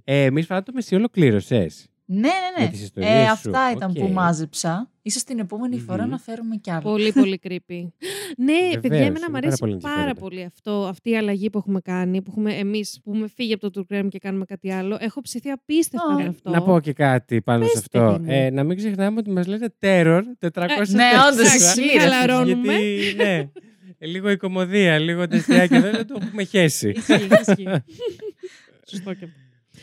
Ε, εμείς φάτο με εσύ ολοκλήρωσες. Ναι, ναι, Με ναι. τις ιστορίες Ε, σου. αυτά ήταν Οκ. που μάζεψα. Ίσως την επόμενη φορά Μμμ. να φέρουμε κι άλλα. πολύ, πολύ creepy. ναι, Βεβαίως, παιδιά, εμένα είναι μου πάρα αρέσει πολύ πάρα, ενδιαφέροντα. πολύ αυτό, αυτή η αλλαγή που έχουμε κάνει, που έχουμε εμείς που έχουμε φύγει από το True Crime και κάνουμε κάτι άλλο. Έχω ψηθεί απίστευτα Α, με αυτό. Να πω και κάτι πάνω Πες, σε αυτό. παιδί μου. Ε, να μην ξεχνάμε ότι μας λένε Terror 404. ναι, όντως, Εντάξει, μην ισχύει, ρε, χαλαρώνουμε. Γιατί, ναι, ε, λίγο η κομμωδία, λίγο τεστιά και δεν το έχουμε χέσει. Ισχύει, ισχύει. Σωστό και αυτό.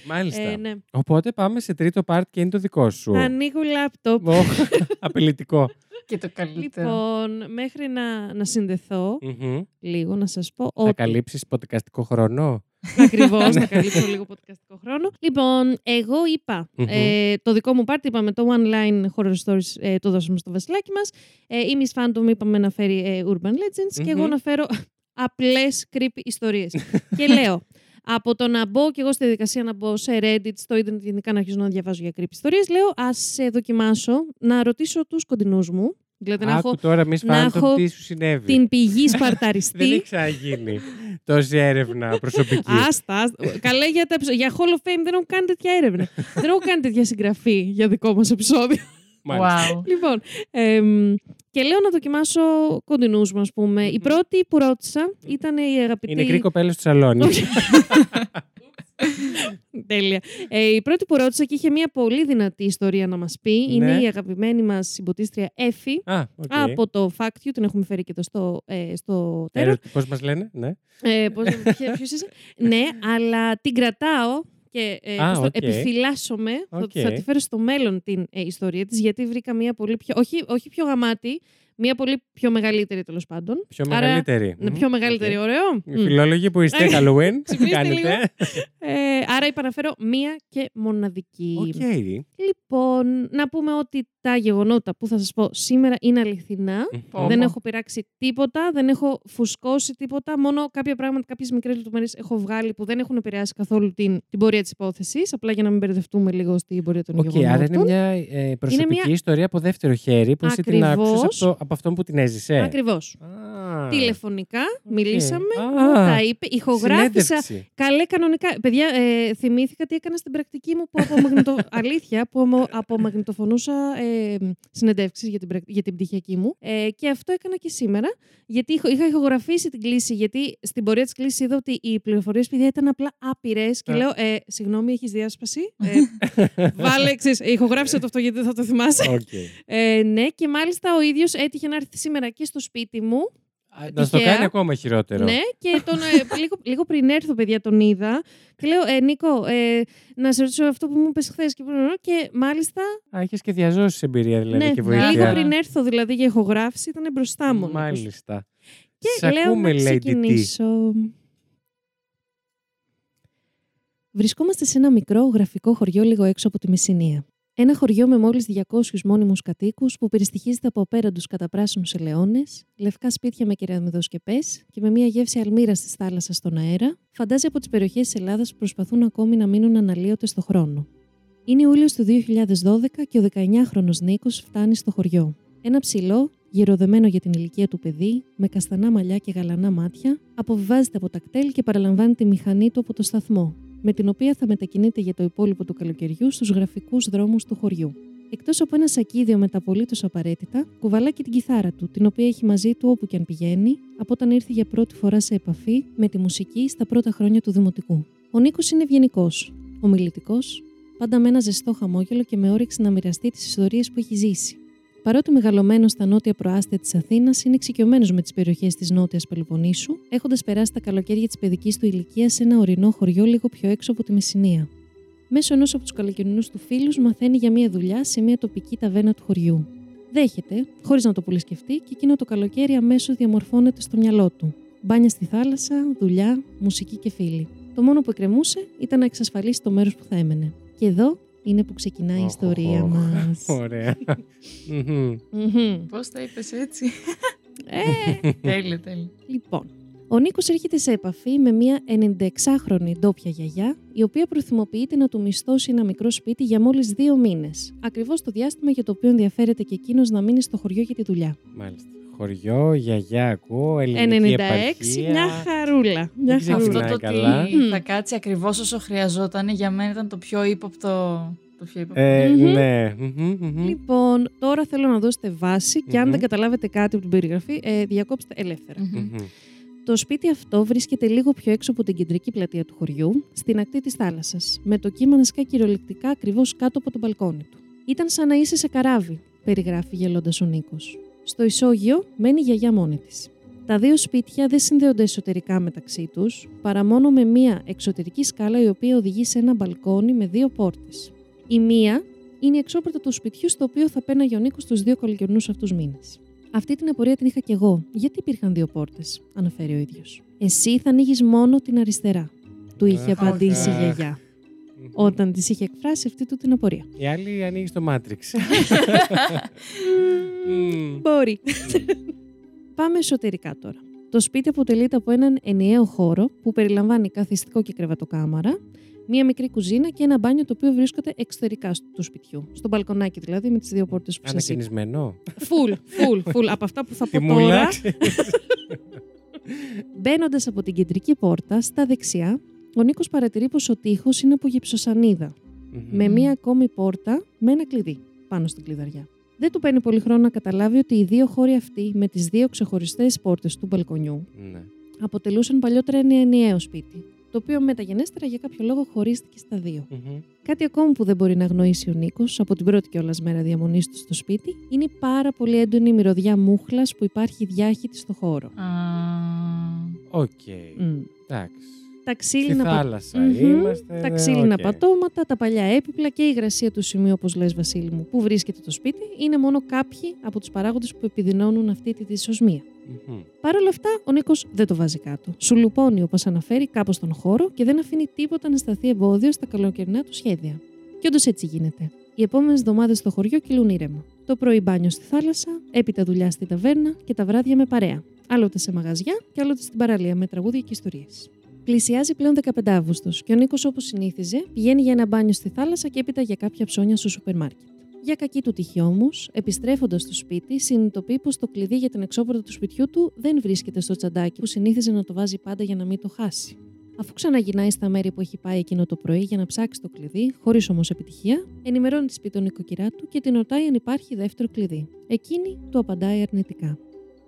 Μάλιστα. Ε, ναι. Οπότε πάμε σε τρίτο part και είναι το δικό σου. Θα ανοίγω λάπτοπ. Οχ, Απελητικό. Και το καλύτερο. Λοιπόν, μέχρι να, να συνδεθώ Μμμ. λίγο, να σας πω Θα ότι... καλύψεις podcastικό χρόνο; Ακριβώς, θα καλύψω λίγο podcastικό χρόνο. Λοιπόν, εγώ είπα, Μμμ. ε, το δικό μου part είπαμε το One Line Horror Stories, ε, το δώσαμε στο βασιλάκι μας. Ε, η Miss Phantom είπαμε να φέρει ε, Urban Legends και εγώ Μμμ. να φέρω απλές creepy ιστορίες. και λέω, από το να μπω και εγώ στη διαδικασία να μπω σε Reddit, στο Ιντερνετ γενικά να αρχίσω να διαβάζω για creepy ιστορίες, λέω ας ε, δοκιμάσω να ρωτήσω τους κοντινούς μου. Δηλαδή να έχω Άκου τώρα μη να φάντο έχω τι σου συνέβη. την πηγή Δεν σπαρταριστή. έχει ξαναγίνει τόση έρευνα προσωπική. Άστα, άστα. Καλέ για, τα, επεισο- για Hall of Fame δεν έχω κάνει τέτοια έρευνα. δεν έχω κάνει τέτοια συγγραφή για δικό μας επεισόδιο. Μάλιστα. Wow. λοιπόν, εμ, και λέω να δοκιμάσω κοντινούς μου, ας πούμε. Η πρώτη που ρώτησα ήταν η αγαπητή. Η νεκρή κοπέλα στο σαλόνι. Όχι. Τέλεια. Ε, η πρώτη που ρώτησα και είχε μια πολύ δυνατή ιστορία να μας πει είναι Ναι. η αγαπημένη μας συμποντκάστρια Έφη Α, οκ. από το Fact You, την έχουμε φέρει και εδώ στο, ε, στο Terror. Πώς μας λένε, ναι. Ε, πώς, ποια- ποιος είσαι; ναι, αλλά την κρατάω και ε, Α, πώς το, οκ. επιφυλάσσομαι. Θα- Οκ. Θα, τη φέρω στο μέλλον την ε, ιστορία της, γιατί βρήκα μια πολύ πιο... Όχι, όχι πιο γαμάτη, Μία πολύ πιο μεγαλύτερη τέλος πάντων. Πιο Άρα- μεγαλύτερη. Ναι, Μμμ, πιο μεγαλύτερη, οκ. ωραίο. Οι Μμ. Φιλόλογοι που είστε, Halloween, τι Ξυπνήστε κάνετε. Ε, άρα είπα να φέρω μία και μοναδική. Οκ. Λοιπόν, να πούμε ότι τα γεγονότα που θα σας πω σήμερα είναι αληθινά. Πω, Δεν πω. έχω πειράξει τίποτα, δεν έχω φουσκώσει τίποτα. Μόνο κάποια πράγματα, κάποιες μικρές λεπτομέρειες έχω βγάλει που δεν έχουν επηρεάσει καθόλου την, την πορεία της υπόθεσης. Απλά για να μην μπερδευτούμε λίγο στην πορεία των Οκ, γεγονότων. άρα είναι μια ε, προσωπική μια- ιστορία από δεύτερο χέρι που εσύ την άκουσες από, Ακριβώς. το, από αυτόν που την έζησε. Ακριβώς. Α, Τηλεφωνικά μιλήσαμε, Α, τα είπε, ηχογράφησα. συνέντευξη. Καλέ κανονικά. Παιδιά, ε, θυμήθηκα τι έκανα στην πρακτική μου που από μαγνητο... αλήθεια, που αμο- απομαγνητοφωνούσα ε, συνεντεύξεις για την, πρακ- για την πτυχιακή μου. Ε, και αυτό έκανα και σήμερα. Γιατί είχα, είχα ηχογραφήσει την κλίση, γιατί στην πορεία της κλήσης είδα ότι οι πληροφορίες, παιδιά, ήταν απλά άπειρες. Και Α. λέω, ε, συγγνώμη, έχεις διάσπαση. Ε, βάλε, ξέρεις, ηχογράφησε το αυτό γιατί δεν θα το θυμάσαι. Οκ. Ε, ναι, και μάλιστα ο ίδιος έτυχε να έρθει σήμερα και στο σπίτι μου. Α, Να στο Τυχαία. κάνει ακόμα χειρότερο. Ναι, και τον, ε, λίγο, λίγο πριν έρθω, παιδιά, τον είδα. Και λέω, ε, Νίκο, ε, να σε ρωτήσω αυτό που μου είπες χθες. Και, και μάλιστα, Α, έχεις και διά ζώσης εμπειρία δηλαδή ναι, και βοήθεια. λίγο πριν έρθω δηλαδή για ηχογράφηση, ήταν μπροστά μου. Μάλιστα. Και Σ' λέω ακούμε, να Lady T. ξεκινήσω. Βρισκόμαστε σε ένα μικρό γραφικό χωριό λίγο έξω από τη Μεσσηνία. Ένα χωριό με μόλις 200 μόνιμους κατοίκους που περιστοιχίζεται από απέραντου καταπράσινου ελαιώνες, λευκά σπίτια με κεραμιδοσκεπές και με μια γεύση αλμύρας της θάλασσας στον αέρα, φαντάζει από τις περιοχές της Ελλάδας που προσπαθούν ακόμη να μείνουν αναλύωτες στο χρόνο. Είναι Ιούλιος του 2012 και ο 19χρονο Νίκος φτάνει στο χωριό. Ένα ψηλό, γεροδεμένο για την ηλικία του παιδί, με καστανά μαλλιά και γαλανά μάτια, αποβιβάζεται από τα κτέλ και παραλαμβάνει τη μηχανή του από το σταθμό, με την οποία θα μετακινείται για το υπόλοιπο του καλοκαιριού στους γραφικούς δρόμους του χωριού. Εκτός από ένα σακίδιο με τα απολύτως απαραίτητα, κουβαλά και την κιθάρα του, την οποία έχει μαζί του όπου και αν πηγαίνει, από όταν ήρθε για πρώτη φορά σε επαφή με τη μουσική στα πρώτα χρόνια του Δημοτικού. Ο Νίκος είναι ευγενικός, ομιλητικός, πάντα με ένα ζεστό χαμόγελο και με όρεξη να μοιραστεί τις ιστορίες που έχει ζήσει. Παρότι μεγαλωμένο στα νότια προάστια της Αθήνας, είναι εξοικειωμένος με τις περιοχές της Νότιας Πελοποννήσου, έχοντας περάσει τα καλοκαίρια της παιδικής του ηλικία σε ένα ορεινό χωριό λίγο πιο έξω από τη Μεσσηνία. Μέσω ενός από τους καλοκαιρινούς του φίλους, μαθαίνει για μια δουλειά σε μια τοπική ταβέρνα του χωριού. Δέχεται, χωρίς να το πολύ σκεφτεί, και εκείνο το καλοκαίρι αμέσως διαμορφώνεται στο μυαλό του. Μπάνια στη θάλασσα, δουλειά, μουσική και φίλοι. Το μόνο που εκκρεμούσε ήταν να εξασφαλίσει το μέρος που θα έμενε. Και εδώ είναι που ξεκινάει η Οχ, ιστορία οχ. μας. Ωραία. Μμμ. Πώς τα είπες έτσι; Ε, τέλειο, τέλειο. Λοιπόν, ο Νίκος έρχεται σε επαφή με μια 96χρονη ντόπια γιαγιά, η οποία προθυμοποιείται να του μισθώσει ένα μικρό σπίτι για μόλις δύο μήνες. Ακριβώς το διάστημα για το οποίο ενδιαφέρεται και εκείνος να μείνει στο χωριό για τη δουλειά. Μάλιστα. Χωριό, γιαγιά, ακούω, ελληνική 96, επαρχία. μια χαρούλα. Μια Δεν χαρούλα. ξεκινάει Αυτό το καλά. ότι Μμ. θα κάτσει ακριβώς όσο χρειαζόταν για μένα ήταν το πιο ύποπτο. Το πιο ύποπτο. Ε, Μμμ. ναι. Μμμ, μμμ. Λοιπόν, τώρα θέλω να δώσετε βάση και αν Μμμ. δεν καταλάβετε κάτι από την περιγραφή, ε, διακόψτε ελεύθερα. Μμμ. Μμμ. Το σπίτι αυτό βρίσκεται λίγο πιο έξω από την κεντρική πλατεία του χωριού, στην ακτή της θάλασσας, με το κύμα να σκάει κυριολεκτικά ακριβώς κάτω από το μπαλκόνι του. Ήταν σαν να είσαι σε καράβι, περιγράφει γελώντας ο Νίκος. Στο ισόγειο μένει η γιαγιά μόνη της. Τα δύο σπίτια δεν συνδέονται εσωτερικά μεταξύ τους, παρά μόνο με μία εξωτερική σκάλα η οποία οδηγεί σε ένα μπαλκόνι με δύο πόρτες. Η μία είναι η εξώπορτα του σπιτιού στο οποίο θα πέναγε ο Νίκος τους δύο καλοκαιρινούς αυτούς μήνες. Αυτή την απορία την είχα κι εγώ. Γιατί υπήρχαν δύο πόρτες, αναφέρει ο ίδιος. Εσύ θα ανοίγεις μόνο την αριστερά, του είχε Αχ, απαντήσει η αχ. γιαγιά, Μμμ. Όταν της είχε εκφράσει αυτή του την απορία. Η άλλη ανοίγει στο Matrix. Μμμ. Μπορεί. Πάμε εσωτερικά τώρα. Το σπίτι αποτελείται από έναν ενιαίο χώρο που περιλαμβάνει καθιστικό και κρεβατοκάμαρα, μία μικρή κουζίνα και ένα μπάνιο το οποίο βρίσκονται εξωτερικά στο- του σπιτιού. Στο μπαλκονάκι δηλαδή με τις δύο πόρτες που σας είπα. Ανακαινισμένο. Φουλ, φουλ, φουλ. Από αυτά που θα Τι πω μου τώρα. λάξει. Μπαίνοντας από την κεντρική πόρτα, στα δεξιά, ο Νίκος παρατηρεί πως ο τοίχο είναι από γυψοσανίδα, με μία ακόμη πόρτα με ένα κλειδί πάνω στην κλειδαριά. Δεν του παίρνει πολύ χρόνο να καταλάβει ότι οι δύο χώροι αυτοί, με τις δύο ξεχωριστές πόρτες του μπαλκονιού, Ναι. αποτελούσαν παλιότερα ένα ενιαίο σπίτι, το οποίο μεταγενέστερα για κάποιο λόγο χωρίστηκε στα δύο. Μμμ. Κάτι ακόμα που δεν μπορεί να αγνοήσει ο Νίκος από την πρώτη κιόλας μέρα διαμονής του στο σπίτι είναι η πάρα πολύ έντονη η μυρωδιά μούχλας που υπάρχει διάχυτη στο χώρο. Α, Οκ. Μμ. Εντάξει. Τα Στη ξύλινα, πα- θάλασσα Μμμ. είμαστε. τα ναι, ξύλινα οκ. πατώματα, τα παλιά έπιπλα και η υγρασία του σημείου, όπως λες Βασίλη μου, που βρίσκεται το σπίτι, είναι μόνο κάποιοι από τους παράγοντες που επιδεινώνουν αυτή τη δυσοσμία. Μμμ. Παρ' όλα αυτά, ο Νίκος δεν το βάζει κάτω. Σουλουπώνει, όπως αναφέρει, κάπως στον χώρο και δεν αφήνει τίποτα να σταθεί εμπόδιο στα καλοκαιρινά του σχέδια. Και όντως έτσι γίνεται. Οι επόμενες εβδομάδες στο χωριό κυλούν ήρεμα. Το πρωί μπάνιο στη θάλασσα, έπειτα δουλειά στη ταβέρνα και τα βράδια με παρέα. Άλλοτε σε μαγαζιά και άλλοτε στην παραλία με τραγούδια και ιστορίες. Πλησιάζει πλέον 15 Αύγουστο και ο Νίκος, όπως συνήθιζε, πηγαίνει για ένα μπάνιο στη θάλασσα και έπειτα για κάποια ψώνια στο σούπερ μάρκετ. Για κακή του τύχη όμως, επιστρέφοντας στο σπίτι, συνειδητοποιεί πως το κλειδί για την εξώπορτα του σπιτιού του δεν βρίσκεται στο τσαντάκι που συνήθιζε να το βάζει πάντα για να μην το χάσει. Αφού ξαναγυρνάει στα μέρη που έχει πάει εκείνο το πρωί για να ψάξει το κλειδί, χωρίς όμως επιτυχία, ενημερώνει τη σπίτι τον νοικοκυρά του και την ρωτάει αν υπάρχει δεύτερο κλειδί. Εκείνη του απαντάει αρνητικά.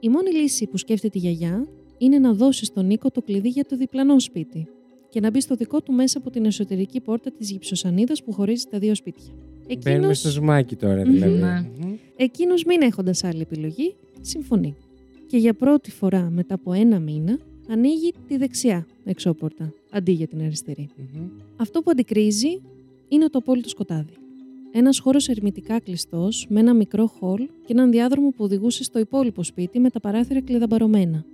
Η μόνη λύση που σκέφτεται η γιαγιά είναι να δώσεις στον Νίκο το κλειδί για το διπλανό σπίτι και να μπει στο δικό του μέσα από την εσωτερική πόρτα της γυψοσανίδας που χωρίζει τα δύο σπίτια. Μπαίνουμε Εκείνος, στο ζουμάκι τώρα, Μμμ. δηλαδή. Ναι. Μμμ. εκείνος μην έχοντας άλλη επιλογή, συμφωνεί. Και για πρώτη φορά μετά από ένα μήνα ανοίγει τη δεξιά εξώπορτα, αντί για την αριστερή. Μμμ. Αυτό που αντικρίζει είναι το απόλυτο σκοτάδι. Ένας χώρος ερμητικά κλειστός, με ένα μικρό χολ και έναν διάδρομο που οδηγούσε στο υπόλοιπο σπίτι με τα παράθυρα κλειδαμπαρωμένα.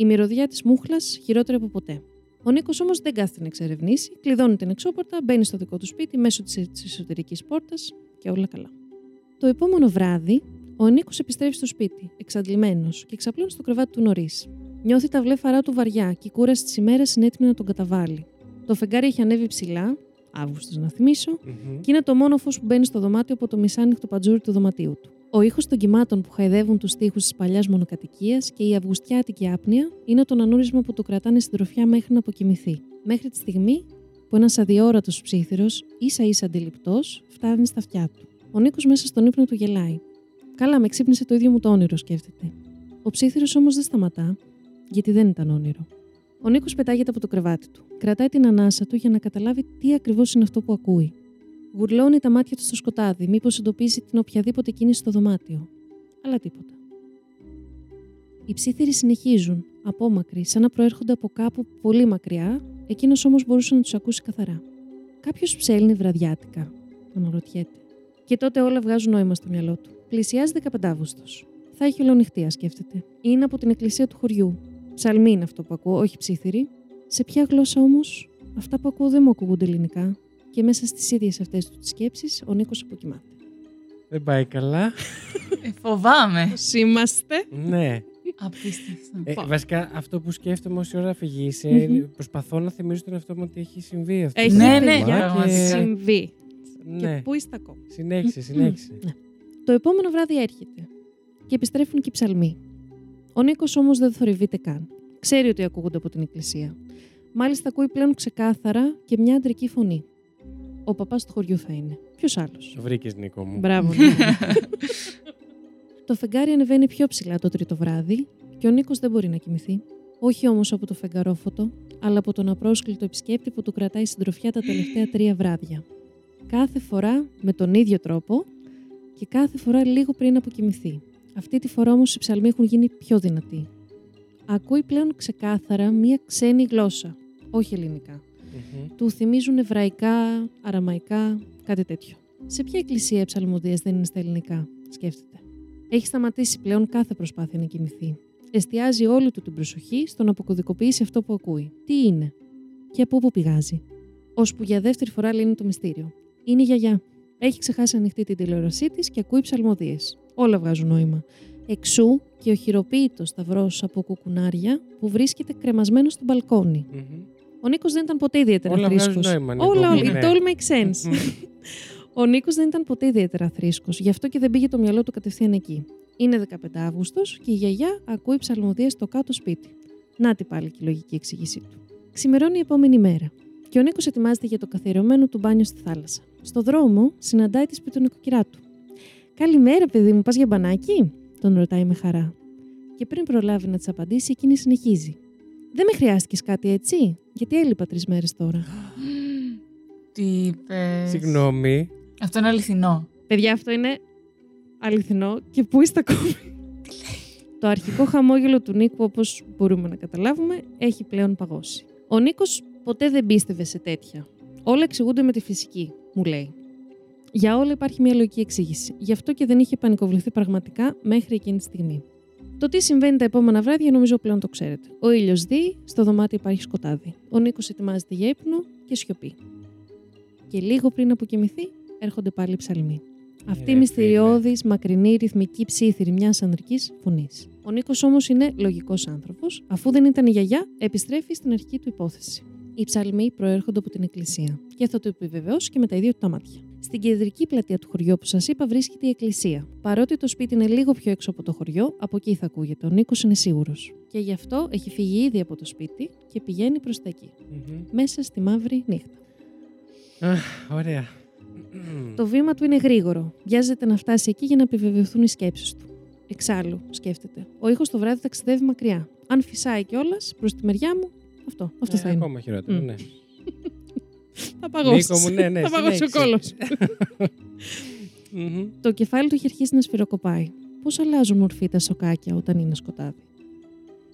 Η μυρωδιά της μούχλας χειρότερη από ποτέ. Ο Νίκος όμως δεν κάθεται να εξερευνήσει, κλειδώνει την εξώπορτα, μπαίνει στο δικό του σπίτι μέσω της εσωτερικής πόρτας και όλα καλά. Το επόμενο βράδυ, ο Νίκος επιστρέφει στο σπίτι, εξαντλημένος και ξαπλώνει στο κρεβάτι του νωρίς. Νιώθει τα βλέφαρά του βαριά και η κούραση της ημέρας είναι έτοιμη να τον καταβάλει. Το φεγγάρι έχει ανέβει ψηλά, Αύγουστος να θυμίσω, Μμμ. και είναι το μόνο φω που μπαίνει στο δωμάτιο από το μισάνοιχτο πατζούρι του δωματίου του. Ο ήχος των κυμάτων που χαϊδεύουν τους τοίχου της παλιάς μονοκατοικίας και η αυγουστιάτικη άπνοια είναι το ανούρισμα που του κρατάνε συντροφιά μέχρι να αποκοιμηθεί. Μέχρι τη στιγμή που ένας αδιόρατος ψήθυρος, ίσα ίσα αντιληπτός, φτάνει στα αυτιά του. Ο Νίκος μέσα στον ύπνο του γελάει. Καλά, με ξύπνησε το ίδιο μου το όνειρο, σκέφτεται. Ο ψήθυρος όμως δεν σταματά, γιατί δεν ήταν όνειρο. Ο Νίκος πετάγεται από το κρεβάτι του. Κρατάει την ανάσα του για να καταλάβει τι ακριβώς είναι αυτό που ακούει. Γουρλώνει τα μάτια του στο σκοτάδι, μήπως εντοπίσει την οποιαδήποτε κίνηση στο δωμάτιο. Αλλά τίποτα. Οι ψήθυροι συνεχίζουν, απόμακροι, σαν να προέρχονται από κάπου πολύ μακριά, εκείνος όμως μπορούσε να τους ακούσει καθαρά. Κάποιος ψέλνει βραδιάτικα, αναρωτιέται. Και τότε όλα βγάζουν νόημα στο μυαλό του. Πλησιάζει 15 Αύγουστο. Θα έχει ολονυχτία, σκέφτεται. Είναι από την εκκλησία του χωριού. Ψαλμή είναι αυτό που ακούω, όχι ψήθυρη. Σε ποια γλώσσα όμως, αυτά που ακούω δεν μου ακούγονται ελληνικά. Και μέσα στις ίδιες αυτές τους τι σκέψεις, ο Νίκος αποκοιμάται. Δεν πάει καλά. Ε, φοβάμαι. Είμαστε. ναι. Απίστευτο. Ε, βασικά, αυτό που σκέφτομαι όση ώρα φυγήσει, Μμμ. προσπαθώ να θυμίσω τον εαυτό μου ότι έχει συμβεί αυτό. Έχει Ναι, ναι, παιδιά, πραγματικά. συμβεί. Ναι. Και πού είστε ακόμα; Συνέχισε, συνέχισε. Ναι. Το επόμενο βράδυ έρχεται και επιστρέφουν και οι ψαλμοί. Ο Νίκος όμως δεν θορυβείται καν. Ξέρει ότι ακούγονται από την εκκλησία. Μάλιστα ακούει πλέον ξεκάθαρα και μια αντρική φωνή. Ο παπάς του χωριού θα είναι. Ποιος άλλος; Το βρήκες, Νίκο μου. Μπράβο. ναι. το φεγγάρι ανεβαίνει πιο ψηλά το τρίτο βράδυ και ο Νίκος δεν μπορεί να κοιμηθεί. Όχι όμως από το φεγγαρόφωτο, αλλά από τον απρόσκλητο επισκέπτη που του κρατάει συντροφιά τα τελευταία τρία βράδια. Κάθε φορά με τον ίδιο τρόπο και κάθε φορά λίγο πριν αποκοιμηθεί. Αυτή τη φορά όμως οι ψαλμοί έχουν γίνει πιο δυνατοί. Ακούει πλέον ξεκάθαρα μία ξένη γλώσσα, όχι ελληνικά Μμμ. του θυμίζουν εβραϊκά, αραμαϊκά, κάτι τέτοιο. Σε ποια εκκλησία οι ψαλμοδίες δεν είναι στα ελληνικά, σκέφτεται. Έχει σταματήσει πλέον κάθε προσπάθεια να κοιμηθεί. Εστιάζει όλη του την προσοχή στο να αποκωδικοποιήσει αυτό που ακούει. Τι είναι και από πού πηγάζει. Ώσπου για δεύτερη φορά λύνει το μυστήριο. Είναι η γιαγιά. Έχει ξεχάσει ανοιχτή την τηλεόρασή της και ακούει ψαλμοδίες. Όλα βγάζουν νόημα. Εξού και ο χειροποίητο σταυρό από κουκουνάρια που βρίσκεται κρεμασμένο στο μπαλκόνι. Μμμ. Ο Νίκος δεν ήταν ποτέ ιδιαίτερα Όλα βγάζουν θρήσκος. νόημα, Νίκο Όλα, μου, όλα. ναι. It all makes sense. Μμμ. Ο Νίκος δεν ήταν ποτέ ιδιαίτερα θρήσκος, γι' αυτό και δεν πήγε το μυαλό του κατευθείαν εκεί. Είναι 15 Αύγουστος και η γιαγιά ακούει ψαλμοδίες στο κάτω σπίτι. Να τη πάλι και η λογική εξήγησή του. Ξημερώνει η επόμενη μέρα και ο Νίκος ετοιμάζεται για το καθιερωμένο του μπάνιο στη θάλασσα. Στο δρόμο συναντάει τη σπίτι του νοικοκυρά του. Καλημέρα, παιδί μου, πας για μπανάκι, τον ρωτάει με χαρά. Και πριν προλάβει να της απαντήσει, εκείνη συνεχίζει. Δεν με χρειάστηκες κάτι έτσι, γιατί έλειπα τρεις μέρες τώρα; Τι είπες; Συγγνώμη. Αυτό είναι αληθινό. Παιδιά, αυτό είναι αληθινό και πού είστε ακόμη; Το αρχικό χαμόγελο του Νίκου, όπως μπορούμε να καταλάβουμε, έχει πλέον παγώσει. Ο Νίκος Ποτέ δεν πίστευε σε τέτοια. Όλα εξηγούνται με τη φυσική, μου λέει. Για όλα υπάρχει μια λογική εξήγηση. Γι' αυτό και δεν είχε πανικοβληθεί πραγματικά μέχρι εκείνη τη στιγμή. Το τι συμβαίνει τα επόμενα βράδια νομίζω πλέον το ξέρετε. Ο ήλιος δει, στο δωμάτιο υπάρχει σκοτάδι. Ο Νίκος ετοιμάζεται για ύπνο και σιωπή. Και λίγο πριν αποκοιμηθεί, έρχονται πάλι οι ψαλμοί. Αυτή η ρε μυστηριώδη, μακρινή, ρυθμική ψήθυρη μιας ανδρικής φωνής. Ο Νίκος όμως είναι λογικός άνθρωπος. Αφού δεν ήταν η γιαγιά, επιστρέφει στην αρχική του υπόθεση. Οι ψαλμοί προέρχονται από την εκκλησία και θα το επιβεβαιώσει και με τα ίδια του τα μάτια. Στην κεντρική πλατεία του χωριού, που σας είπα, βρίσκεται η εκκλησία. Παρότι το σπίτι είναι λίγο πιο έξω από το χωριό, από εκεί θα ακούγεται. Ο Νίκος είναι σίγουρος. Και γι' αυτό έχει φύγει ήδη από το σπίτι και πηγαίνει προς τα εκεί. Μμμ. Μέσα στη μαύρη νύχτα. Αχ, Ωραία. Το βήμα του είναι γρήγορο. Βιάζεται να φτάσει εκεί για να επιβεβαιωθούν οι σκέψεις του. Εξάλλου, σκέφτεται. Ο ήχος το βράδυ ταξιδεύει μακριά. Αν φυσάει κιόλας προς τη μεριά μου, αυτό, αυτό Ε, θα είναι. Ακόμα χειρότερο, Μμ. ναι. Θα παγώσει. Νίκο μου, ναι, ναι, θα παγώσει ο συνέχισε. κόλος. Μμμ. το κεφάλι του έχει αρχίσει να σφυροκοπάει. Πώς αλλάζουν μορφή τα σοκάκια όταν είναι σκοτάδι;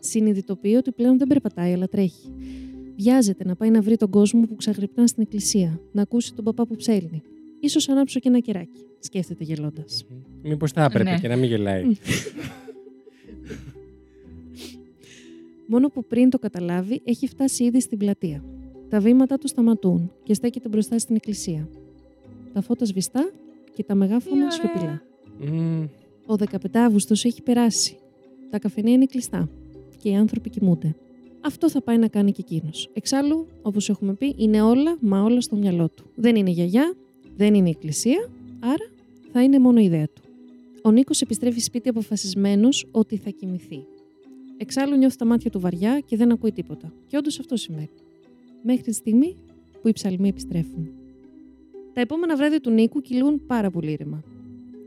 Συνειδητοποιεί ότι πλέον δεν περπατάει, αλλά τρέχει. Βιάζεται να πάει να βρει τον κόσμο που ξαγρυπνά στην εκκλησία, να ακούσει τον παπά που ψέλνει. σω ανάψω και ένα κεράκι, σκέφτεται γελώντας. Μήπως θα έπρεπε Ναι. και να μην γελάει. Μμ. Μόνο που πριν το καταλάβει, έχει φτάσει ήδη στην πλατεία. Τα βήματά του σταματούν και στέκεται μπροστά στην εκκλησία. Τα φώτα σβηστά και τα μεγάφωνα Τι σιωπηλά. Μμμ. Ο 15 Αύγουστος έχει περάσει. Τα καφενεία είναι κλειστά και οι άνθρωποι κοιμούνται. Αυτό θα πάει να κάνει και εκείνος. Εξάλλου, όπως έχουμε πει, είναι όλα μα όλα στο μυαλό του. Δεν είναι γιαγιά, δεν είναι εκκλησία, άρα θα είναι μόνο η ιδέα του. Ο Νίκος επιστρέφει σπίτι αποφασισμένος ότι θα κοιμηθεί. Εξάλλου νιώθει τα μάτια του βαριά και δεν ακούει τίποτα. Και όντως αυτό συμβαίνει. Μέχρι τη στιγμή που οι ψαλμοί επιστρέφουν. Τα επόμενα βράδια του Νίκου κυλούν πάρα πολύ ήρεμα.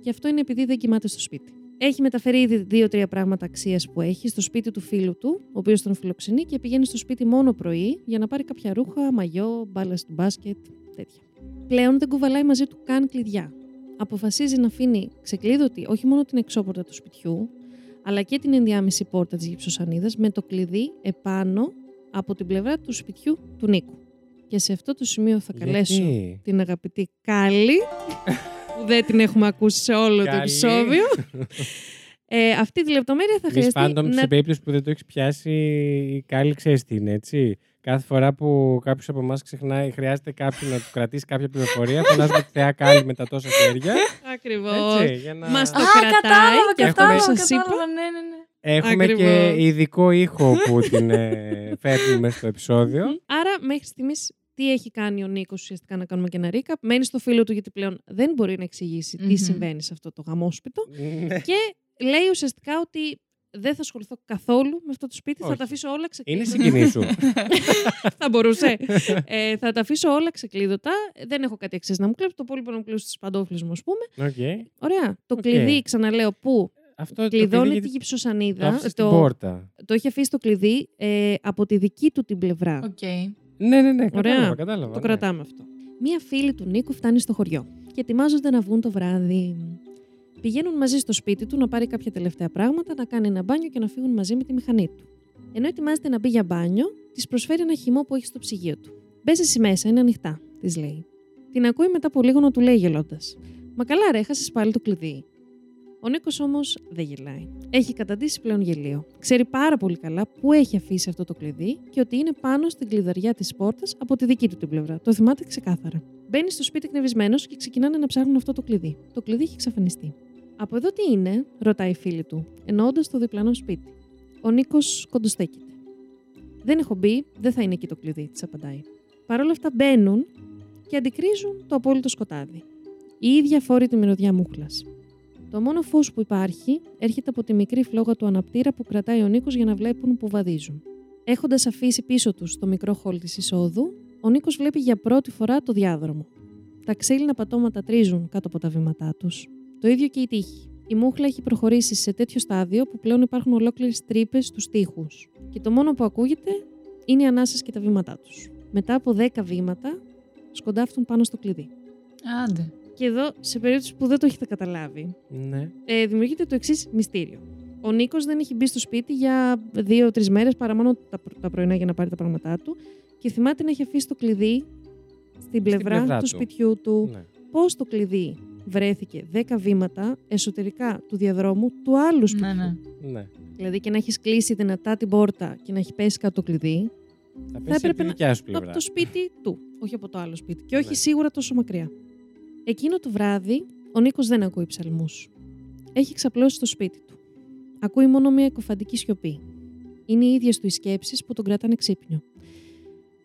Και αυτό είναι επειδή δεν κοιμάται στο σπίτι. Έχει μεταφέρει ήδη δύο-τρία πράγματα αξίας που έχει στο σπίτι του φίλου του, ο οποίος τον φιλοξενεί και πηγαίνει στο σπίτι μόνο πρωί για να πάρει κάποια ρούχα, μαγιό, μπάλα του μπάσκετ, τέτοια. Πλέον δεν κουβαλάει μαζί του καν κλειδιά. Αποφασίζει να αφήνει ξεκλείδωτη όχι μόνο την εξώπορτα του σπιτιού, αλλά και την ενδιάμεση πόρτα της γυψοσανίδας με το κλειδί επάνω από την πλευρά του σπιτιού του Νίκου. Και σε αυτό το σημείο θα καλέσω Γιατί; την αγαπητή Κάλλη, που δεν την έχουμε ακούσει σε όλο το Κάλλη. επεισόδιο. Ε, αυτή τη λεπτομέρεια θα Μη χρειαστεί Phantom, να... σε περίπτωση που δεν το έχει πιάσει, η Κάλλη ξέρεις τι είναι, έτσι. Κάθε φορά που κάποιος από εμάς ξεχνάει, χρειάζεται κάποιον να του κρατήσει κάποια πληροφορία, φωνάζουμε τη θεά Κάλλη με τα τόσα χέρια. Ακριβώς. Έτσι, για να... Μας το Α, κρατάει κατάλαβα, και αυτό κατάλαβα, που σας είπα. κατάλαβα, ναι, ναι, ναι. Έχουμε και Ακριβώς. ειδικό ήχο που την ε, φέρνουμε στο επεισόδιο. Άρα μέχρι στιγμής τι έχει κάνει ο Νίκος ουσιαστικά να κάνουμε και ένα ρίκα. Μένει στο φίλο του γιατί πλέον δεν μπορεί να εξηγήσει τι Μμμ. συμβαίνει σε αυτό το γαμόσπιτο. Ναι. Και λέει ουσιαστικά ότι δεν θα ασχοληθώ καθόλου με αυτό το σπίτι. Θα Όχι. τα αφήσω όλα Είναι ξεκλείδωτα. συγκινή σου. θα μπορούσε. ε, θα τα αφήσω όλα ξεκλείδωτα. Δεν έχω κάτι εξή να μου κλέψει. Το υπόλοιπο να μου κλείσω στι παντόφλες μου, ας πούμε. Οκ. Ωραία. Το Οκ. κλειδί, ξαναλέω, που Αυτό το κλειδώνει κλειδί τη γιατί το γυψοσανίδα. άφησε στην Το, πόρτα. το έχει αφήσει το κλειδί ε, από τη δική του την πλευρά. Οκ. Ναι, ναι, ναι. Ωραία. Κατάλαβα, κατάλαβα. Το ναι. κρατάμε αυτό. Μία φίλη του Νίκου φτάνει στο χωριό και ετοιμάζονται να βγουν το βράδυ. Πηγαίνουν μαζί στο σπίτι του να πάρει κάποια τελευταία πράγματα, να κάνει ένα μπάνιο και να φύγουν μαζί με τη μηχανή του. Ενώ ετοιμάζεται να μπει για μπάνιο, της προσφέρει ένα χυμό που έχει στο ψυγείο του. Μπε εσύ μέσα, είναι ανοιχτά, της λέει. Την ακούει μετά από λίγο να του λέει γελώντας. Μα καλά, ρε, έχασες πάλι το κλειδί. Ο Νίκος όμως δεν γελάει. Έχει καταντήσει πλέον γελίο. Ξέρει πάρα πολύ καλά πού έχει αφήσει αυτό το κλειδί και ότι είναι πάνω στην κλειδαριά της πόρτας από τη δική του την πλευρά. Το θυμάται ξεκάθαρα. Μπαίνει στο σπίτι εκνευρισμένος και ξεκινάνε να ψάχνουν αυτό το κλειδί. Το κλειδί έχει εξαφανιστεί. Από εδώ τι είναι, ρωτάει η φίλη του, εννοώντας το διπλανό σπίτι. Ο Νίκος κοντοστέκεται. Δεν έχω μπει, δεν θα είναι εκεί το κλειδί, της απαντάει. Παρ' όλα αυτά μπαίνουν και αντικρίζουν το απόλυτο σκοτάδι. Η ίδια φόρητη μυρωδιά μούχλας. Το μόνο φως που υπάρχει έρχεται από τη μικρή φλόγα του αναπτήρα που κρατάει ο Νίκος για να βλέπουν που βαδίζουν. Έχοντας αφήσει πίσω τους το μικρό χόλ της εισόδου, ο Νίκος βλέπει για πρώτη φορά το διάδρομο. Τα ξύλινα πατώματα τρίζουν κάτω από τα βήματά τους. Το ίδιο και η τύχη. Η μούχλα έχει προχωρήσει σε τέτοιο στάδιο που πλέον υπάρχουν ολόκληρες τρύπες στους τοίχους. Και το μόνο που ακούγεται είναι οι ανάσες και τα βήματά τους. Μετά από 10 βήματα, σκοντάφτουν πάνω στο κλειδί. Άντε. Και εδώ, σε περίπτωση που δεν το έχετε καταλάβει, Ναι. ε, δημιουργείται το εξής μυστήριο. Ο Νίκος δεν έχει μπει στο σπίτι για δύο-τρεις μέρες παρά μόνο τα, πρω- τα πρωινά για να πάρει τα πράγματά του και θυμάται να έχει αφήσει το κλειδί στην πλευρά, πλευρά του του. σπιτιού του. Ναι. Πώς το κλειδί βρέθηκε 10 βήματα εσωτερικά του διαδρόμου του άλλου σπιτιού. Ναι, ναι. ναι. Δηλαδή και να έχεις κλείσει δυνατά την πόρτα και να έχει πέσει κάτω το κλειδί Θα πέσει έπρεπε από τη να- δικιά σου από πλευρά. το σπίτι του, όχι από το άλλο σπίτι. Και όχι Ναι. σίγουρα τόσο μακριά. Εκείνο το βράδυ, ο Νίκος δεν ακούει ψαλμούς. Έχει ξαπλώσει στο σπίτι του. Ακούει μόνο μια εκοφαντική σιωπή. Είναι οι ίδιες του οι σκέψεις που τον κρατάνε ξύπνιο.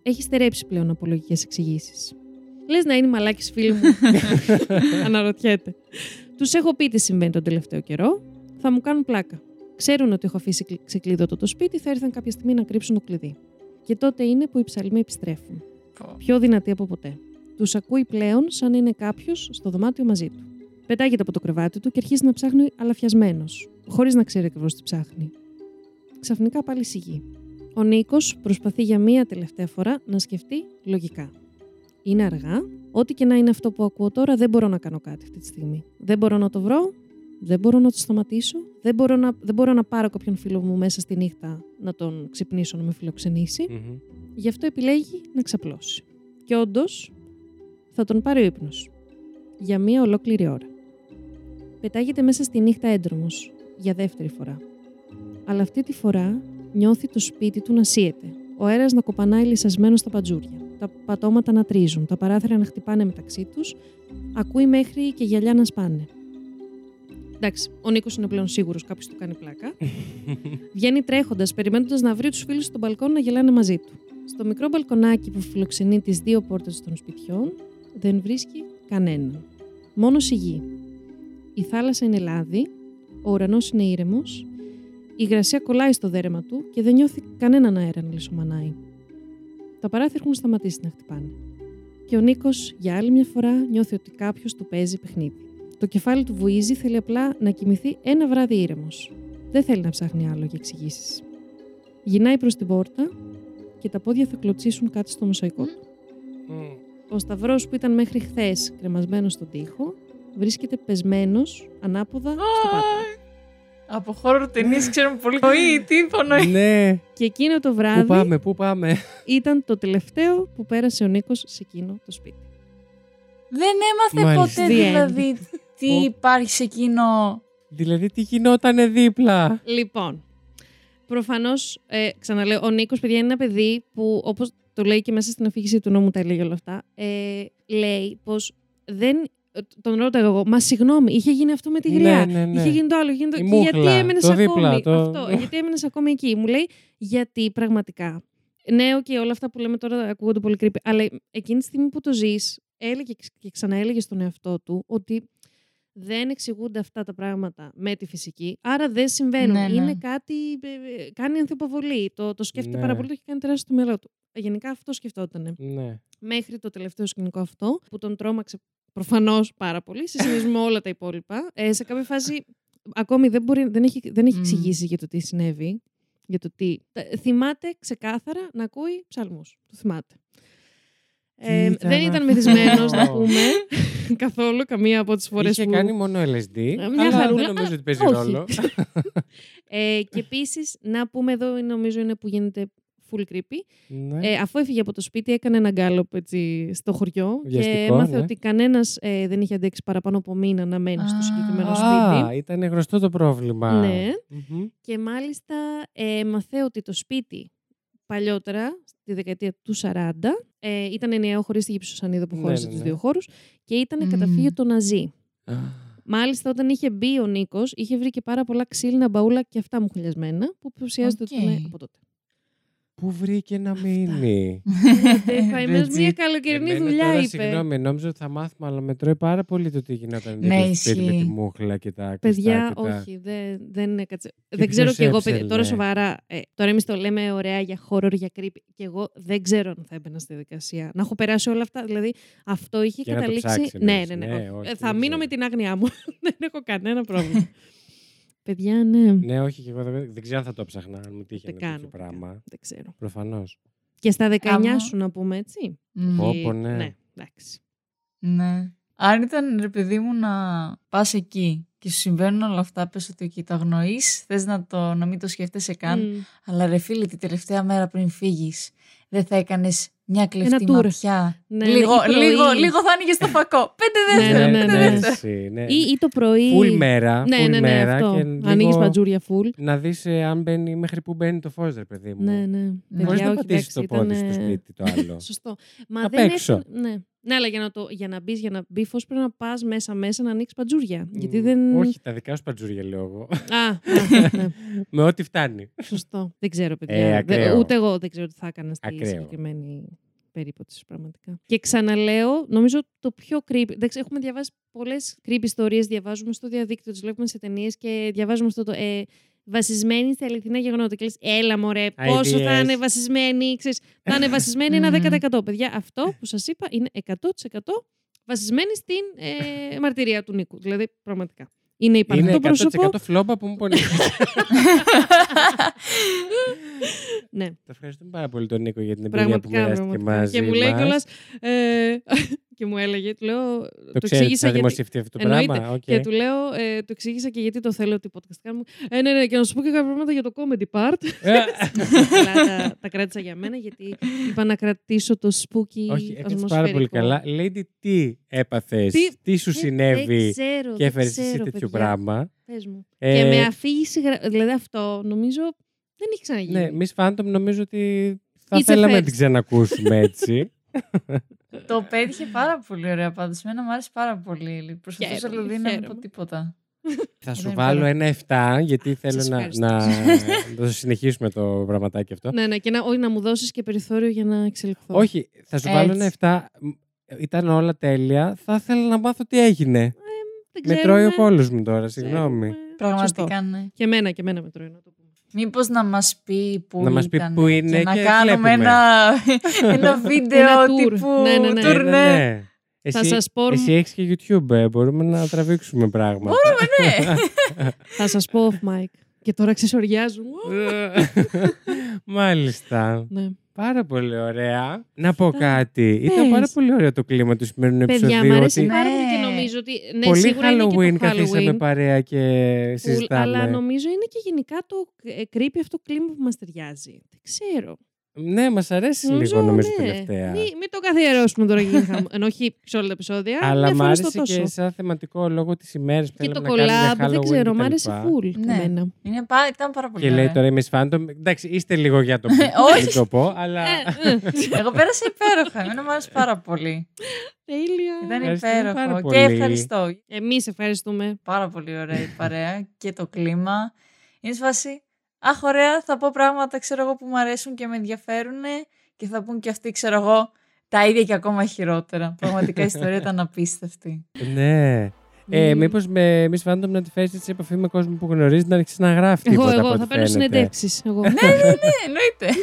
Έχει στερέψει πλέον από λογικέ εξηγήσεις. Λες να είναι μαλάκι φίλοι μου. Αναρωτιέται. Τους έχω πει τι συμβαίνει τον τελευταίο καιρό. Θα μου κάνουν πλάκα. Ξέρουν ότι έχω αφήσει κλει- ξεκλείδωτο το σπίτι, θα έρθουν κάποια στιγμή να κρύψουν το κλειδί. Και τότε είναι που οι ψαλμοί επιστρέφουν. Πω. Πιο δυνατοί από ποτέ. Τους ακούει πλέον σαν να είναι κάποιος στο δωμάτιο μαζί του. Πετάγεται από το κρεβάτι του και αρχίζει να ψάχνει αλαφιασμένος, χωρίς να ξέρει ακριβώς τι ψάχνει. Ξαφνικά πάλι σιγεί. Ο Νίκος προσπαθεί για μία τελευταία φορά να σκεφτεί λογικά. Είναι αργά. Ό,τι και να είναι αυτό που ακούω τώρα, δεν μπορώ να κάνω κάτι αυτή τη στιγμή. Δεν μπορώ να το βρω, δεν μπορώ να το σταματήσω, δεν μπορώ να, δεν μπορώ να πάρω κάποιον φίλο μου μέσα στη νύχτα να τον ξυπνήσω να με φιλοξενήσει. Μμμ. Γι' αυτό επιλέγει να ξαπλώσει. Και όντως θα τον πάρει ο ύπνος. Για μία ολόκληρη ώρα. Πετάγεται μέσα στη νύχτα έντρομος. Για δεύτερη φορά. Αλλά αυτή τη φορά νιώθει το σπίτι του να σύεται. Ο αέρας να κοπανάει λυσασμένο στα παντζούρια. Τα πατώματα να τρίζουν. Τα παράθυρα να χτυπάνε μεταξύ τους. Ακούει μέχρι και γυαλιά να σπάνε. Εντάξει, ο Νίκος είναι πλέον σίγουρος κάποιος του κάνει πλάκα. Βγαίνει τρέχοντας, περιμένοντας να βρει τους φίλους στον μπαλκόν να γελάνε μαζί του. Στο μικρό μπαλκονάκι που φιλοξενεί τις δύο πόρτες των σπιτιών, δεν βρίσκει κανέναν. Μόνος σιγή. Η θάλασσα είναι λάδι, ο ουρανός είναι ήρεμος, η υγρασία κολλάει στο δέρμα του και δεν νιώθει κανέναν αέρα να λησομανάει. Τα παράθυρα έχουν σταματήσει να χτυπάνε. Και ο Νίκος για άλλη μια φορά νιώθει ότι κάποιος του παίζει παιχνίδι. Το κεφάλι του βουίζει, θέλει απλά να κοιμηθεί ένα βράδυ ήρεμος. Δεν θέλει να ψάχνει άλλο για εξηγήσεις. Γυρνάει προς την πόρτα και τα πόδια θα κλωτσίσουν κάτι στο μοσαϊκό του. Μμ. Ο σταυρός που ήταν μέχρι χθες κρεμασμένος στον τοίχο βρίσκεται πεσμένος ανάποδα στο πάτωμα. Από χώρο ταινίε ξέρουμε πολύ. Όχι, τι υπονοεί. Ναι. Και εκείνο το Πού βράδυ πάμε, πού πάμε. ήταν το τελευταίο που πέρασε ο Νίκος σε εκείνο το σπίτι. Δεν έμαθε Μάλιστα. ποτέ The end. δηλαδή τι Ω. υπάρχει σε εκείνο. Δηλαδή τι γινότανε δίπλα; Λοιπόν, προφανώς, ε, ξαναλέω, ο Νίκος, παιδιά, είναι ένα παιδί που, όπως το λέει και μέσα στην αφήγηση του νόμου, τα έλεγε όλα αυτά, ε, λέει πως δεν. ε, Τον ρώταγα εγώ, μα συγγνώμη, είχε γίνει αυτό με τη γριά. Ναι, ναι, ναι. Είχε γίνει το άλλο, είχε γίνει το... Η και γιατί μούχλα, έμενες το ακόμη; δίπλα, το- Αυτό, γιατί έμενες ακόμη εκεί; Μου λέει, γιατί πραγματικά. Ναι, οκ, όλα αυτά που λέμε τώρα ακούγονται πολύ creepy. Αλλά εκείνη τη στιγμή που το ζεις, έλεγε και ξαναέλεγε στον εαυτό του ότι δεν εξηγούνται αυτά τα πράγματα με τη φυσική, άρα δεν συμβαίνουν. Ναι, ναι. Είναι κάτι. ε, ε, κάνει ανθιποβολή. Το, το σκέφτεται Ναι. πάρα πολύ, το έχει κάνει τεράστιο στο μυαλό του. Γενικά αυτό σκεφτόταν. Ναι. Μέχρι το τελευταίο σκηνικό αυτό, που τον τρόμαξε προφανώς πάρα πολύ, σε συνδυασμό με όλα τα υπόλοιπα. Ε, σε κάποια φάση, ακόμη δεν, μπορεί, δεν έχει, δεν έχει Μμ. εξηγήσει για το τι συνέβη. Για το τι. Τα- Θυμάται ξεκάθαρα να ακούει ψαλμούς. Το θυμάται. Ε, ήταν δεν ήταν αυτό; μεθυσμένος, να πούμε, καθόλου, καμία από τις φορές Είχε που... κάνει μόνο LSD. μια αλλά χαρούλα, δεν νομίζω α, ότι παίζει όχι. ρόλο. Ε, και επίσης, να πούμε εδώ, νομίζω είναι που γίνεται full creepy. ναι. Ε, αφού έφυγε από το σπίτι, έκανε ένα γκάλωπ έτσι, στο χωριό και Βιαστικό, έμαθε ναι. ότι κανένας δεν είχε αντέξει παραπάνω από μήνα να μένει στο Α. συγκεκριμένο Α, σπίτι. ήταν γνωστό το πρόβλημα. Ναι. Μμμ. Και μάλιστα ε, έμαθε ότι το σπίτι παλιότερα, στη δεκαετία του 40, ε, ήταν ενιαίο χωρίς τη γυψοσανίδα που Ναι, χώρισε ναι, τους ναι. δύο χώρους και ήταν Μμμ. καταφύγιο των Ναζί. Α, Μάλιστα, όταν είχε μπει ο Νίκος, είχε βρει και πάρα πολλά ξύλινα μπαούλα και αυτά μουχλιασμένα, που υποψιάζεται ότι Οκ. ήταν από τότε. Πού βρήκε να μείνει; Ε, Καημένο, Legit. μια καλοκαιρινή Εμένα δουλειά τώρα, είπε. Συγγνώμη, νόμιζα ότι θα μάθουμε, αλλά με τρώει πάρα πολύ το τι γινόταν Ναι, δίπλα στο σπίτι με τη ισχύει. μούχλα και τα Παιδιά, κλειστά και τα- όχι, δεν, δεν έκατσε. δεν ποιος ξέρω κι εγώ, παιδιά, έψελε. τώρα σοβαρά. Ε, τώρα εμείς το λέμε ωραία για horror, για creepy. Και εγώ δεν ξέρω αν θα έμπαινα στη δικασία. Να έχω περάσει όλα αυτά. Δηλαδή, αυτό είχε Για να το καταλήξει. ψάξεις, ναι, εννοείς. ναι, ναι. Ναι, όχι. όχι, Ε, θα δεν μείνω ξέρω. με την άγνοιά μου. δεν έχω κανένα πρόβλημα. Παιδιά, ναι. Ναι, όχι, και εγώ δεν, δεν ξέρω αν θα το ψάχνα, αν μου τύχε Δεν ένα τέτοιο κάνω. πράγμα. παιδιά, Δεν ξέρω. Προφανώς. Και στα 19 Άμα- σου να πούμε έτσι. Μμ. Πω, Και- πω, ναι. Ναι, εντάξει. Ναι. Αν ήταν ρε παιδί μου να πας εκεί και σου συμβαίνουν όλα αυτά, πες ότι εκεί το αγνοείς, θες να, το, να μην το σκέφτεσαι καν, Μμ. αλλά ρε φίλε τη τελευταία μέρα πριν φύγεις, δεν θα έκανες μια κλεφτή tour. ματιά. Ναι, λίγο, ή πρωί. λίγο, λίγο θα άνοιγες το φακό. Πέντε Ναι, δεύτερα, ναι, πέντε ναι. δεύτερα. εσύ, ναι. Ή, ή το πρωί. Full μέρα. Ναι, full ναι, ναι, μέρα αυτό. και Ανοίγεις λίγο παντζούρια full. Να δεις ε, αν μπαίνει, μέχρι που μπαίνει το φως, ρε παιδί μου. Ναι, ναι. Ναι. Χωρίς Παιδιά, να όχι, πατήσεις το εντάξει, πόδι ήταν, στο ε, σπίτι το άλλο. Σωστό. Μα Απ' δεν έξω. έχουν- Ναι. Ναι, αλλά για να, το, για να μπεις, για να μπει φως πρέπει να πας μέσα-μέσα να ανοίξεις παντζούρια. Γιατί Μ, δεν. Όχι, τα δικά σου παντζούρια λέω εγώ. Α, α, ναι. Με ό,τι φτάνει. Σωστό. Δεν ξέρω, παιδιά. Ε, Δεν- ακραίο. ούτε εγώ δεν ξέρω τι θα έκανα στη Ακραίο. συγκεκριμένη περίπτωση πραγματικά. Και ξαναλέω, νομίζω το πιο creepy. Εντάξει, έχουμε διαβάσει πολλές creepy ιστορίες, διαβάζουμε στο διαδίκτυο, τις βλέπουμε σε ταινίες και διαβάζουμε αυτό το. Ε, βασισμένη σε αληθινά γεγονότα. Και λες, έλα μωρέ, πόσο θα Ideas. είναι βασισμένη. Ξέρεις, θα είναι βασισμένη ένα Μμμ. 10%. Παιδιά, αυτό που σας είπα είναι 100% βασισμένη στην ε, μαρτυρία του Νίκου. Δηλαδή, πραγματικά. Είναι υπαρκτό Είναι 100% πρόσωπο. φλόπα που μου πονεί. Ναι. Το ευχαριστούμε πάρα πολύ τον Νίκο για την εμπειρία που Πραγματικά, μοιράστηκε πραγματικά. μαζί Και μου λέει μας. κιόλας. Ε, και μου έλεγε, του λέω. Το, Το, ξέρετε εξήγησα θα γιατί. δημοσιευτεί αυτό το Εννοείται. πράγμα; Οκ. Και του λέω, ε, το εξήγησα και γιατί το θέλω ότι podcast κάνουμε. Ε, ναι, ναι, και να σου πω και κάποια πράγματα για το comedy part. Ε, Αλλά τα, τα κράτησα για μένα γιατί είπα να κρατήσω το spooky Όχι, έκανες ατμοσφαιρικό. πάρα πολύ καλά. Lady, τι έπαθες, Τι- τι, σου Δεν- συνέβη Δεν ξέρω, και δεν έφερες ξέρω, εσύ τέτοιο παιδιά. πράγμα; Πες μου. Ε, Και με αφήγηση, γρα- δηλαδή αυτό νομίζω δεν έχει ξαναγίνει. Ναι, Miss Phantom νομίζω ότι θα It's a θέλαμε να first. την ξανακούσουμε έτσι. Το πέτυχε πάρα πολύ ωραία πάντως. Εμένα μου άρεσε πάρα πολύ. Προσπαθούσα Χαίρομαι, δηλαδή να μην πω χαίρομαι. τίποτα. θα σου Δεν βάλω υπέροχο. ένα 7 γιατί θέλω Σας να, ευχαριστώ. να, να το συνεχίσουμε το πραγματάκι αυτό. Ναι, ναι, και να, όχι, να μου δώσεις και περιθώριο για να εξελιχθώ. Όχι, θα σου βάλω ένα Έτσι. 7. Μ, Ήταν όλα τέλεια. Θα ήθελα να μάθω τι έγινε. Δεν Με ξέρουμε. τρώει ο κόλλος μου τώρα, Ξέρουμε. συγγνώμη. Πραγματικά ναι. Και εμένα, και εμένα με τρώει να το πούμε. Μήπως να μας πει που Να μας πει ήταν που είναι και να και κάνουμε βλέπουμε. ένα, ένα βίντεο Ένα tour. τύπου Ναι, ναι, ναι. Ε, τουρνέ. ναι. Θα Εσύ, σας πω, εσύ έχεις και YouTube, ε, μπορούμε να τραβήξουμε πράγματα. Ναι. θα σας πω off mic. Και τώρα ξεσοριάζουν. Μάλιστα. Ναι. Πάρα πολύ ωραία. Να πω Αυτά. κάτι. Ήταν Πες. πάρα πολύ ωραίο το κλίμα του σημερινού Παιδιά, επεισοδίου. μου αρέσει ότι πάρα πολύ και Ναι. νομίζω ότι. Ναι, πολύ σίγουρα είναι Halloween και το καθίσαμε Halloween. παρέα και Cool, συζητάμε. αλλά νομίζω είναι και γενικά το ε, creepy αυτό κλίμα που μας ταιριάζει. Δεν ξέρω. Ναι, μας αρέσει Νομίζω, λίγο νομίζω ναι. τελευταία. Μην, μην το καθιερώσουμε τώρα και χαμ... Ενώ όχι σε όλα τα επεισόδια. Αλλά μια μ' φορά στο άρεσε τόσο. και σαν θεματικό λόγο της ημέρας που Και το θέλαμε να κάνουμε για collab, δεν Halloween ξέρω, και μ' τα άρεσε λοιπά. full Ναι. εμένα. Είναι πά- ήταν πάρα πολύ Και λέει ωραία. τώρα η Miss Phantom, εντάξει, είστε λίγο για το Όχι. μην το πω, αλλά. Ε, ε, Εγώ πέρασα υπέροχα. Εμένα μου άρεσε πάρα πολύ. Τέλεια. Ήταν Ευχαριστούμε πάρα υπέροχο. πολύ. Και ευχαριστώ. Εμείς ευχαριστούμε. Πάρα πολύ ωραία η παρέα και το κλίμα. Είναι σε φάση, αχ ωραία, θα πω πράγματα ξέρω εγώ που μου αρέσουν και με ενδιαφέρουν και θα πούν και αυτοί ξέρω εγώ τα ίδια και ακόμα χειρότερα. Πραγματικά η ιστορία ήταν απίστευτη. ναι. Ε, Μμμ. Μήπως με Miss Phantom να τη φέρει σε επαφή με κόσμο που γνωρίζεις να αρχίσει να γράφει Εγώ, τίποτα από εγώ ό,τι θα παίρνω φαίνεται. συνεντεύξεις. Εγώ. ναι, εννοείται.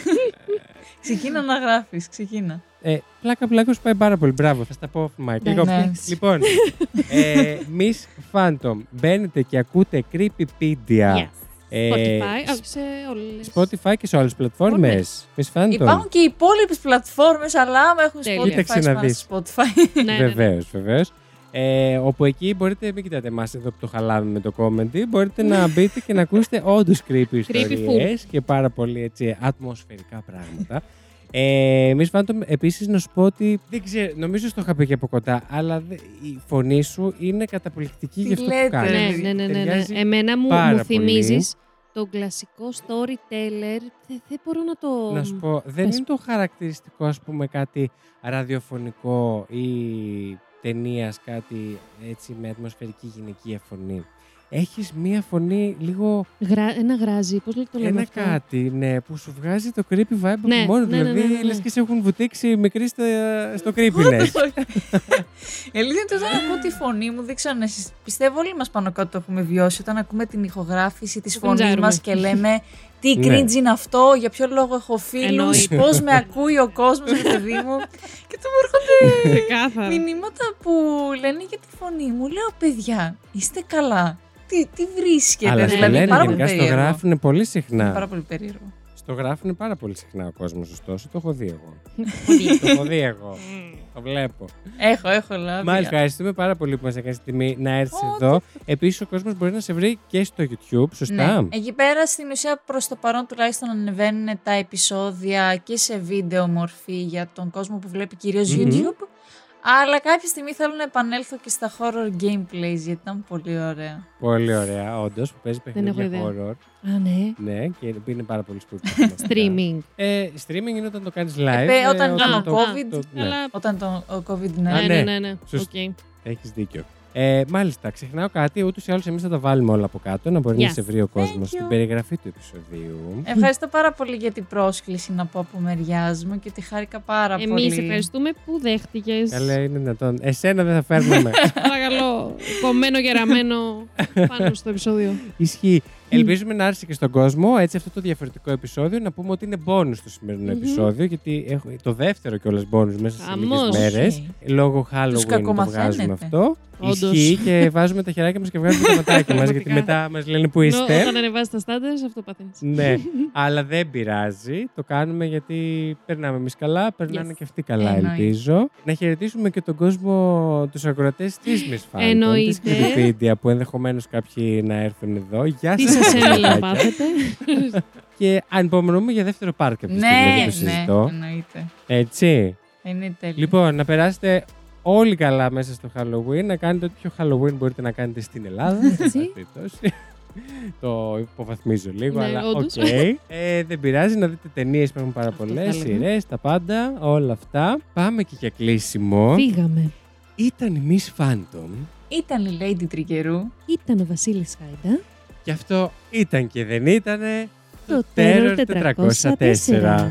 ξεκίνα να γράφεις, ξεκίνα. Ε, πλάκα πλάκα σου πάει πάρα πολύ. Μπράβο, θα στα πω off mic. Λοιπόν, Ναι. λοιπόν ε, Miss Phantom, μπαίνετε και ακούτε Creepypedia. Yes. Ε, Spotify, όχι, σε όλες. Spotify και σε όλε τι πλατφόρμε. Miss Phantom. Υπάρχουν και οι υπόλοιπες πλατφόρμες, αλλά άμα έχουν Τέλεια. Spotify, Κοίταξε να πάνε δεις. στο Spotify. Ναι, ναι, ναι. Βεβαίως, βεβαίως. Ε, όπου εκεί μπορείτε, μην κοιτάτε εμάς εδώ που το χαλάμε με το comedy, μπορείτε να μπείτε και να ακούσετε όντως creepy ιστορίες και πάρα πολύ έτσι, ατμοσφαιρικά πράγματα. Ε, Miss Phantom, επίσης να σου πω ότι δεν ξέρω, νομίζω στο είχα πει και από κοντά, αλλά δε- η φωνή σου είναι καταπληκτική Τι για αυτό που λέτε, κάνεις. ρε. Ναι, ναι, ναι, ναι, ναι. Ταιριάζει Εμένα μου, πάρα μου πολύ. θυμίζεις τον κλασικό storyteller. Δεν, δεν μπορώ να το... Να σου πω, δεν Πες. είναι το χαρακτηριστικό, ας πούμε, κάτι ραδιοφωνικό ή ταινίας, κάτι έτσι με ατμοσφαιρική γυναικεία φωνή. Έχεις μία φωνή λίγο Γρα... Ένα γράζι, πώς λέγεται το λέμε ένα αυτό; κάτι, ναι, που σου βγάζει το creepy vibe Ναι, από μόνο. ναι, ναι, δηλαδή, ναι, ναι, ναι. λες και σε έχουν βουτήξει μικρή στο, στο creepiness. Η αλήθεια είναι ότι όταν ακούω τη φωνή μου, δεν ξέρω αν εσείς πιστεύω όλοι μας πάνω κάτω το έχουμε βιώσει. Όταν ακούμε την ηχογράφηση της Το φωνής κριντζάρουμε. μας και λέμε τι Ναι. cringe είναι αυτό, για ποιο λόγο έχω φίλους, Εννοείται. πώς με ακούει ο κόσμος, ρε παιδί μου. και του μου έρχονται Ξεκάθαρα. μηνύματα που λένε για τη φωνή μου. Λέω, παιδιά, είστε καλά. Τι, τι βρίσκεται, Αλλά στο δηλαδή, λένε πάρα πολύ γενικά, στο περίεργο. γράφουν πολύ Είναι συχνά. πάρα πολύ περίεργο. Στο Το γράφουν πάρα πολύ συχνά ο κόσμος, ωστόσο. Το έχω δει εγώ. Πολύ. το έχω δει εγώ. το βλέπω. Έχω, έχω λάβει. Μάλιστα, ευχαριστούμε πάρα πολύ που μας έκανε τη τιμή να έρθεις Ω, εδώ. Επίσης, ο κόσμος μπορεί να σε βρει και στο YouTube, σωστά; Ναι. Εκεί πέρα στην ουσία προς το παρόν τουλάχιστον ανεβαίνουν τα επεισόδια και σε βίντεο μορφή για τον κόσμο που βλέπει κυρίως Μμμ. YouTube. Αλλά κάποια στιγμή θέλω να επανέλθω και στα horror gameplays γιατί ήταν πολύ ωραία. Πολύ ωραία, όντως, που παίζει παιχνίδια έχω ιδέα. horror. Α, ναι. Ναι, και είναι πάρα πολύ σπουδαίο. Streaming. Ε, streaming είναι όταν το κάνεις live. Ε, όταν ήταν ο το- COVID, το- ναι, Αλλά. Όταν το ο COVID Ναι, ναι. ναι. ναι, ναι. ναι. Σωστό. Οκ. Έχεις δίκιο. Ε, μάλιστα, ξεχνάω κάτι. Ούτως ή άλλως, εμείς θα τα βάλουμε όλα από κάτω να μπορεί να Yes. σε βρει ο κόσμος you. στην περιγραφή του επεισοδίου. Ευχαριστώ πάρα πολύ για την πρόσκληση να πω από μεριάς μου και τη χάρηκα πάρα πολύ. Εμείς ευχαριστούμε που δέχτηκες; Καλά, είναι δυνατόν. Εσένα δεν θα φέρναμε. Παρακαλώ, κομμένο και ραμμένο πάνω στο επεισόδιο. Ισχύει. Ελπίζουμε να άρεσε και στον κόσμο έτσι αυτό το διαφορετικό επεισόδιο. Να πούμε ότι είναι bonus το σημερινό Μμμ. επεισόδιο, γιατί έχω το δεύτερο κιόλας bonus μέσα σε Χαμός. λίγες μέρες. Οκ. Λόγω Halloween το κακομαθαίνετε. βγάζουμε αυτό. Όντως. Ισχύει και βάζουμε τα χεράκια μας και βγάζουμε τα ματάκια μας, γιατί Πραγματικά. μετά μας λένε που Ενώ είστε. Όταν ανεβάζει τα standards, αυτό παθαίνεις. ναι, αλλά δεν πειράζει. Το κάνουμε γιατί περνάμε εμείς καλά, περνάνε Yes. και αυτοί καλά, Εννοείται. ελπίζω. Να χαιρετήσουμε και τον κόσμο, τους ακροατές της Miss Phantom, της Εννοείται. Creepypedia, που ενδεχομένως κάποιοι να έρθουν εδώ. Γεια Τι σας, σας έμελλε να πάθετε. Και ανυπομονούμε για δεύτερο part αυτή τη στιγμή, δεν Ναι, το συζητώ. ναι, εννοείται. Έτσι. Είναι τέλειο. Λοιπόν, να περάσετε όλοι καλά μέσα στο Halloween, να κάνετε ό,τι πιο Halloween μπορείτε να κάνετε στην Ελλάδα. Έτσι. εν πάση περιπτώσει. το υποβαθμίζω λίγο, Ναι, αλλά οκ. όντως. Ε, δεν πειράζει, να δείτε ταινίες, υπάρχουν πάρα Αυτό πολλές, θα έλεγα. σειρές, τα πάντα, όλα αυτά. Πάμε και για κλείσιμο. Φύγαμε. Ήταν η Miss Phantom Ήταν η Lady Τρικερού. Ήταν ο Βασίλη Χάιντα. και αυτό ήταν και δεν ήτανε Το Terror Terror 404. 404.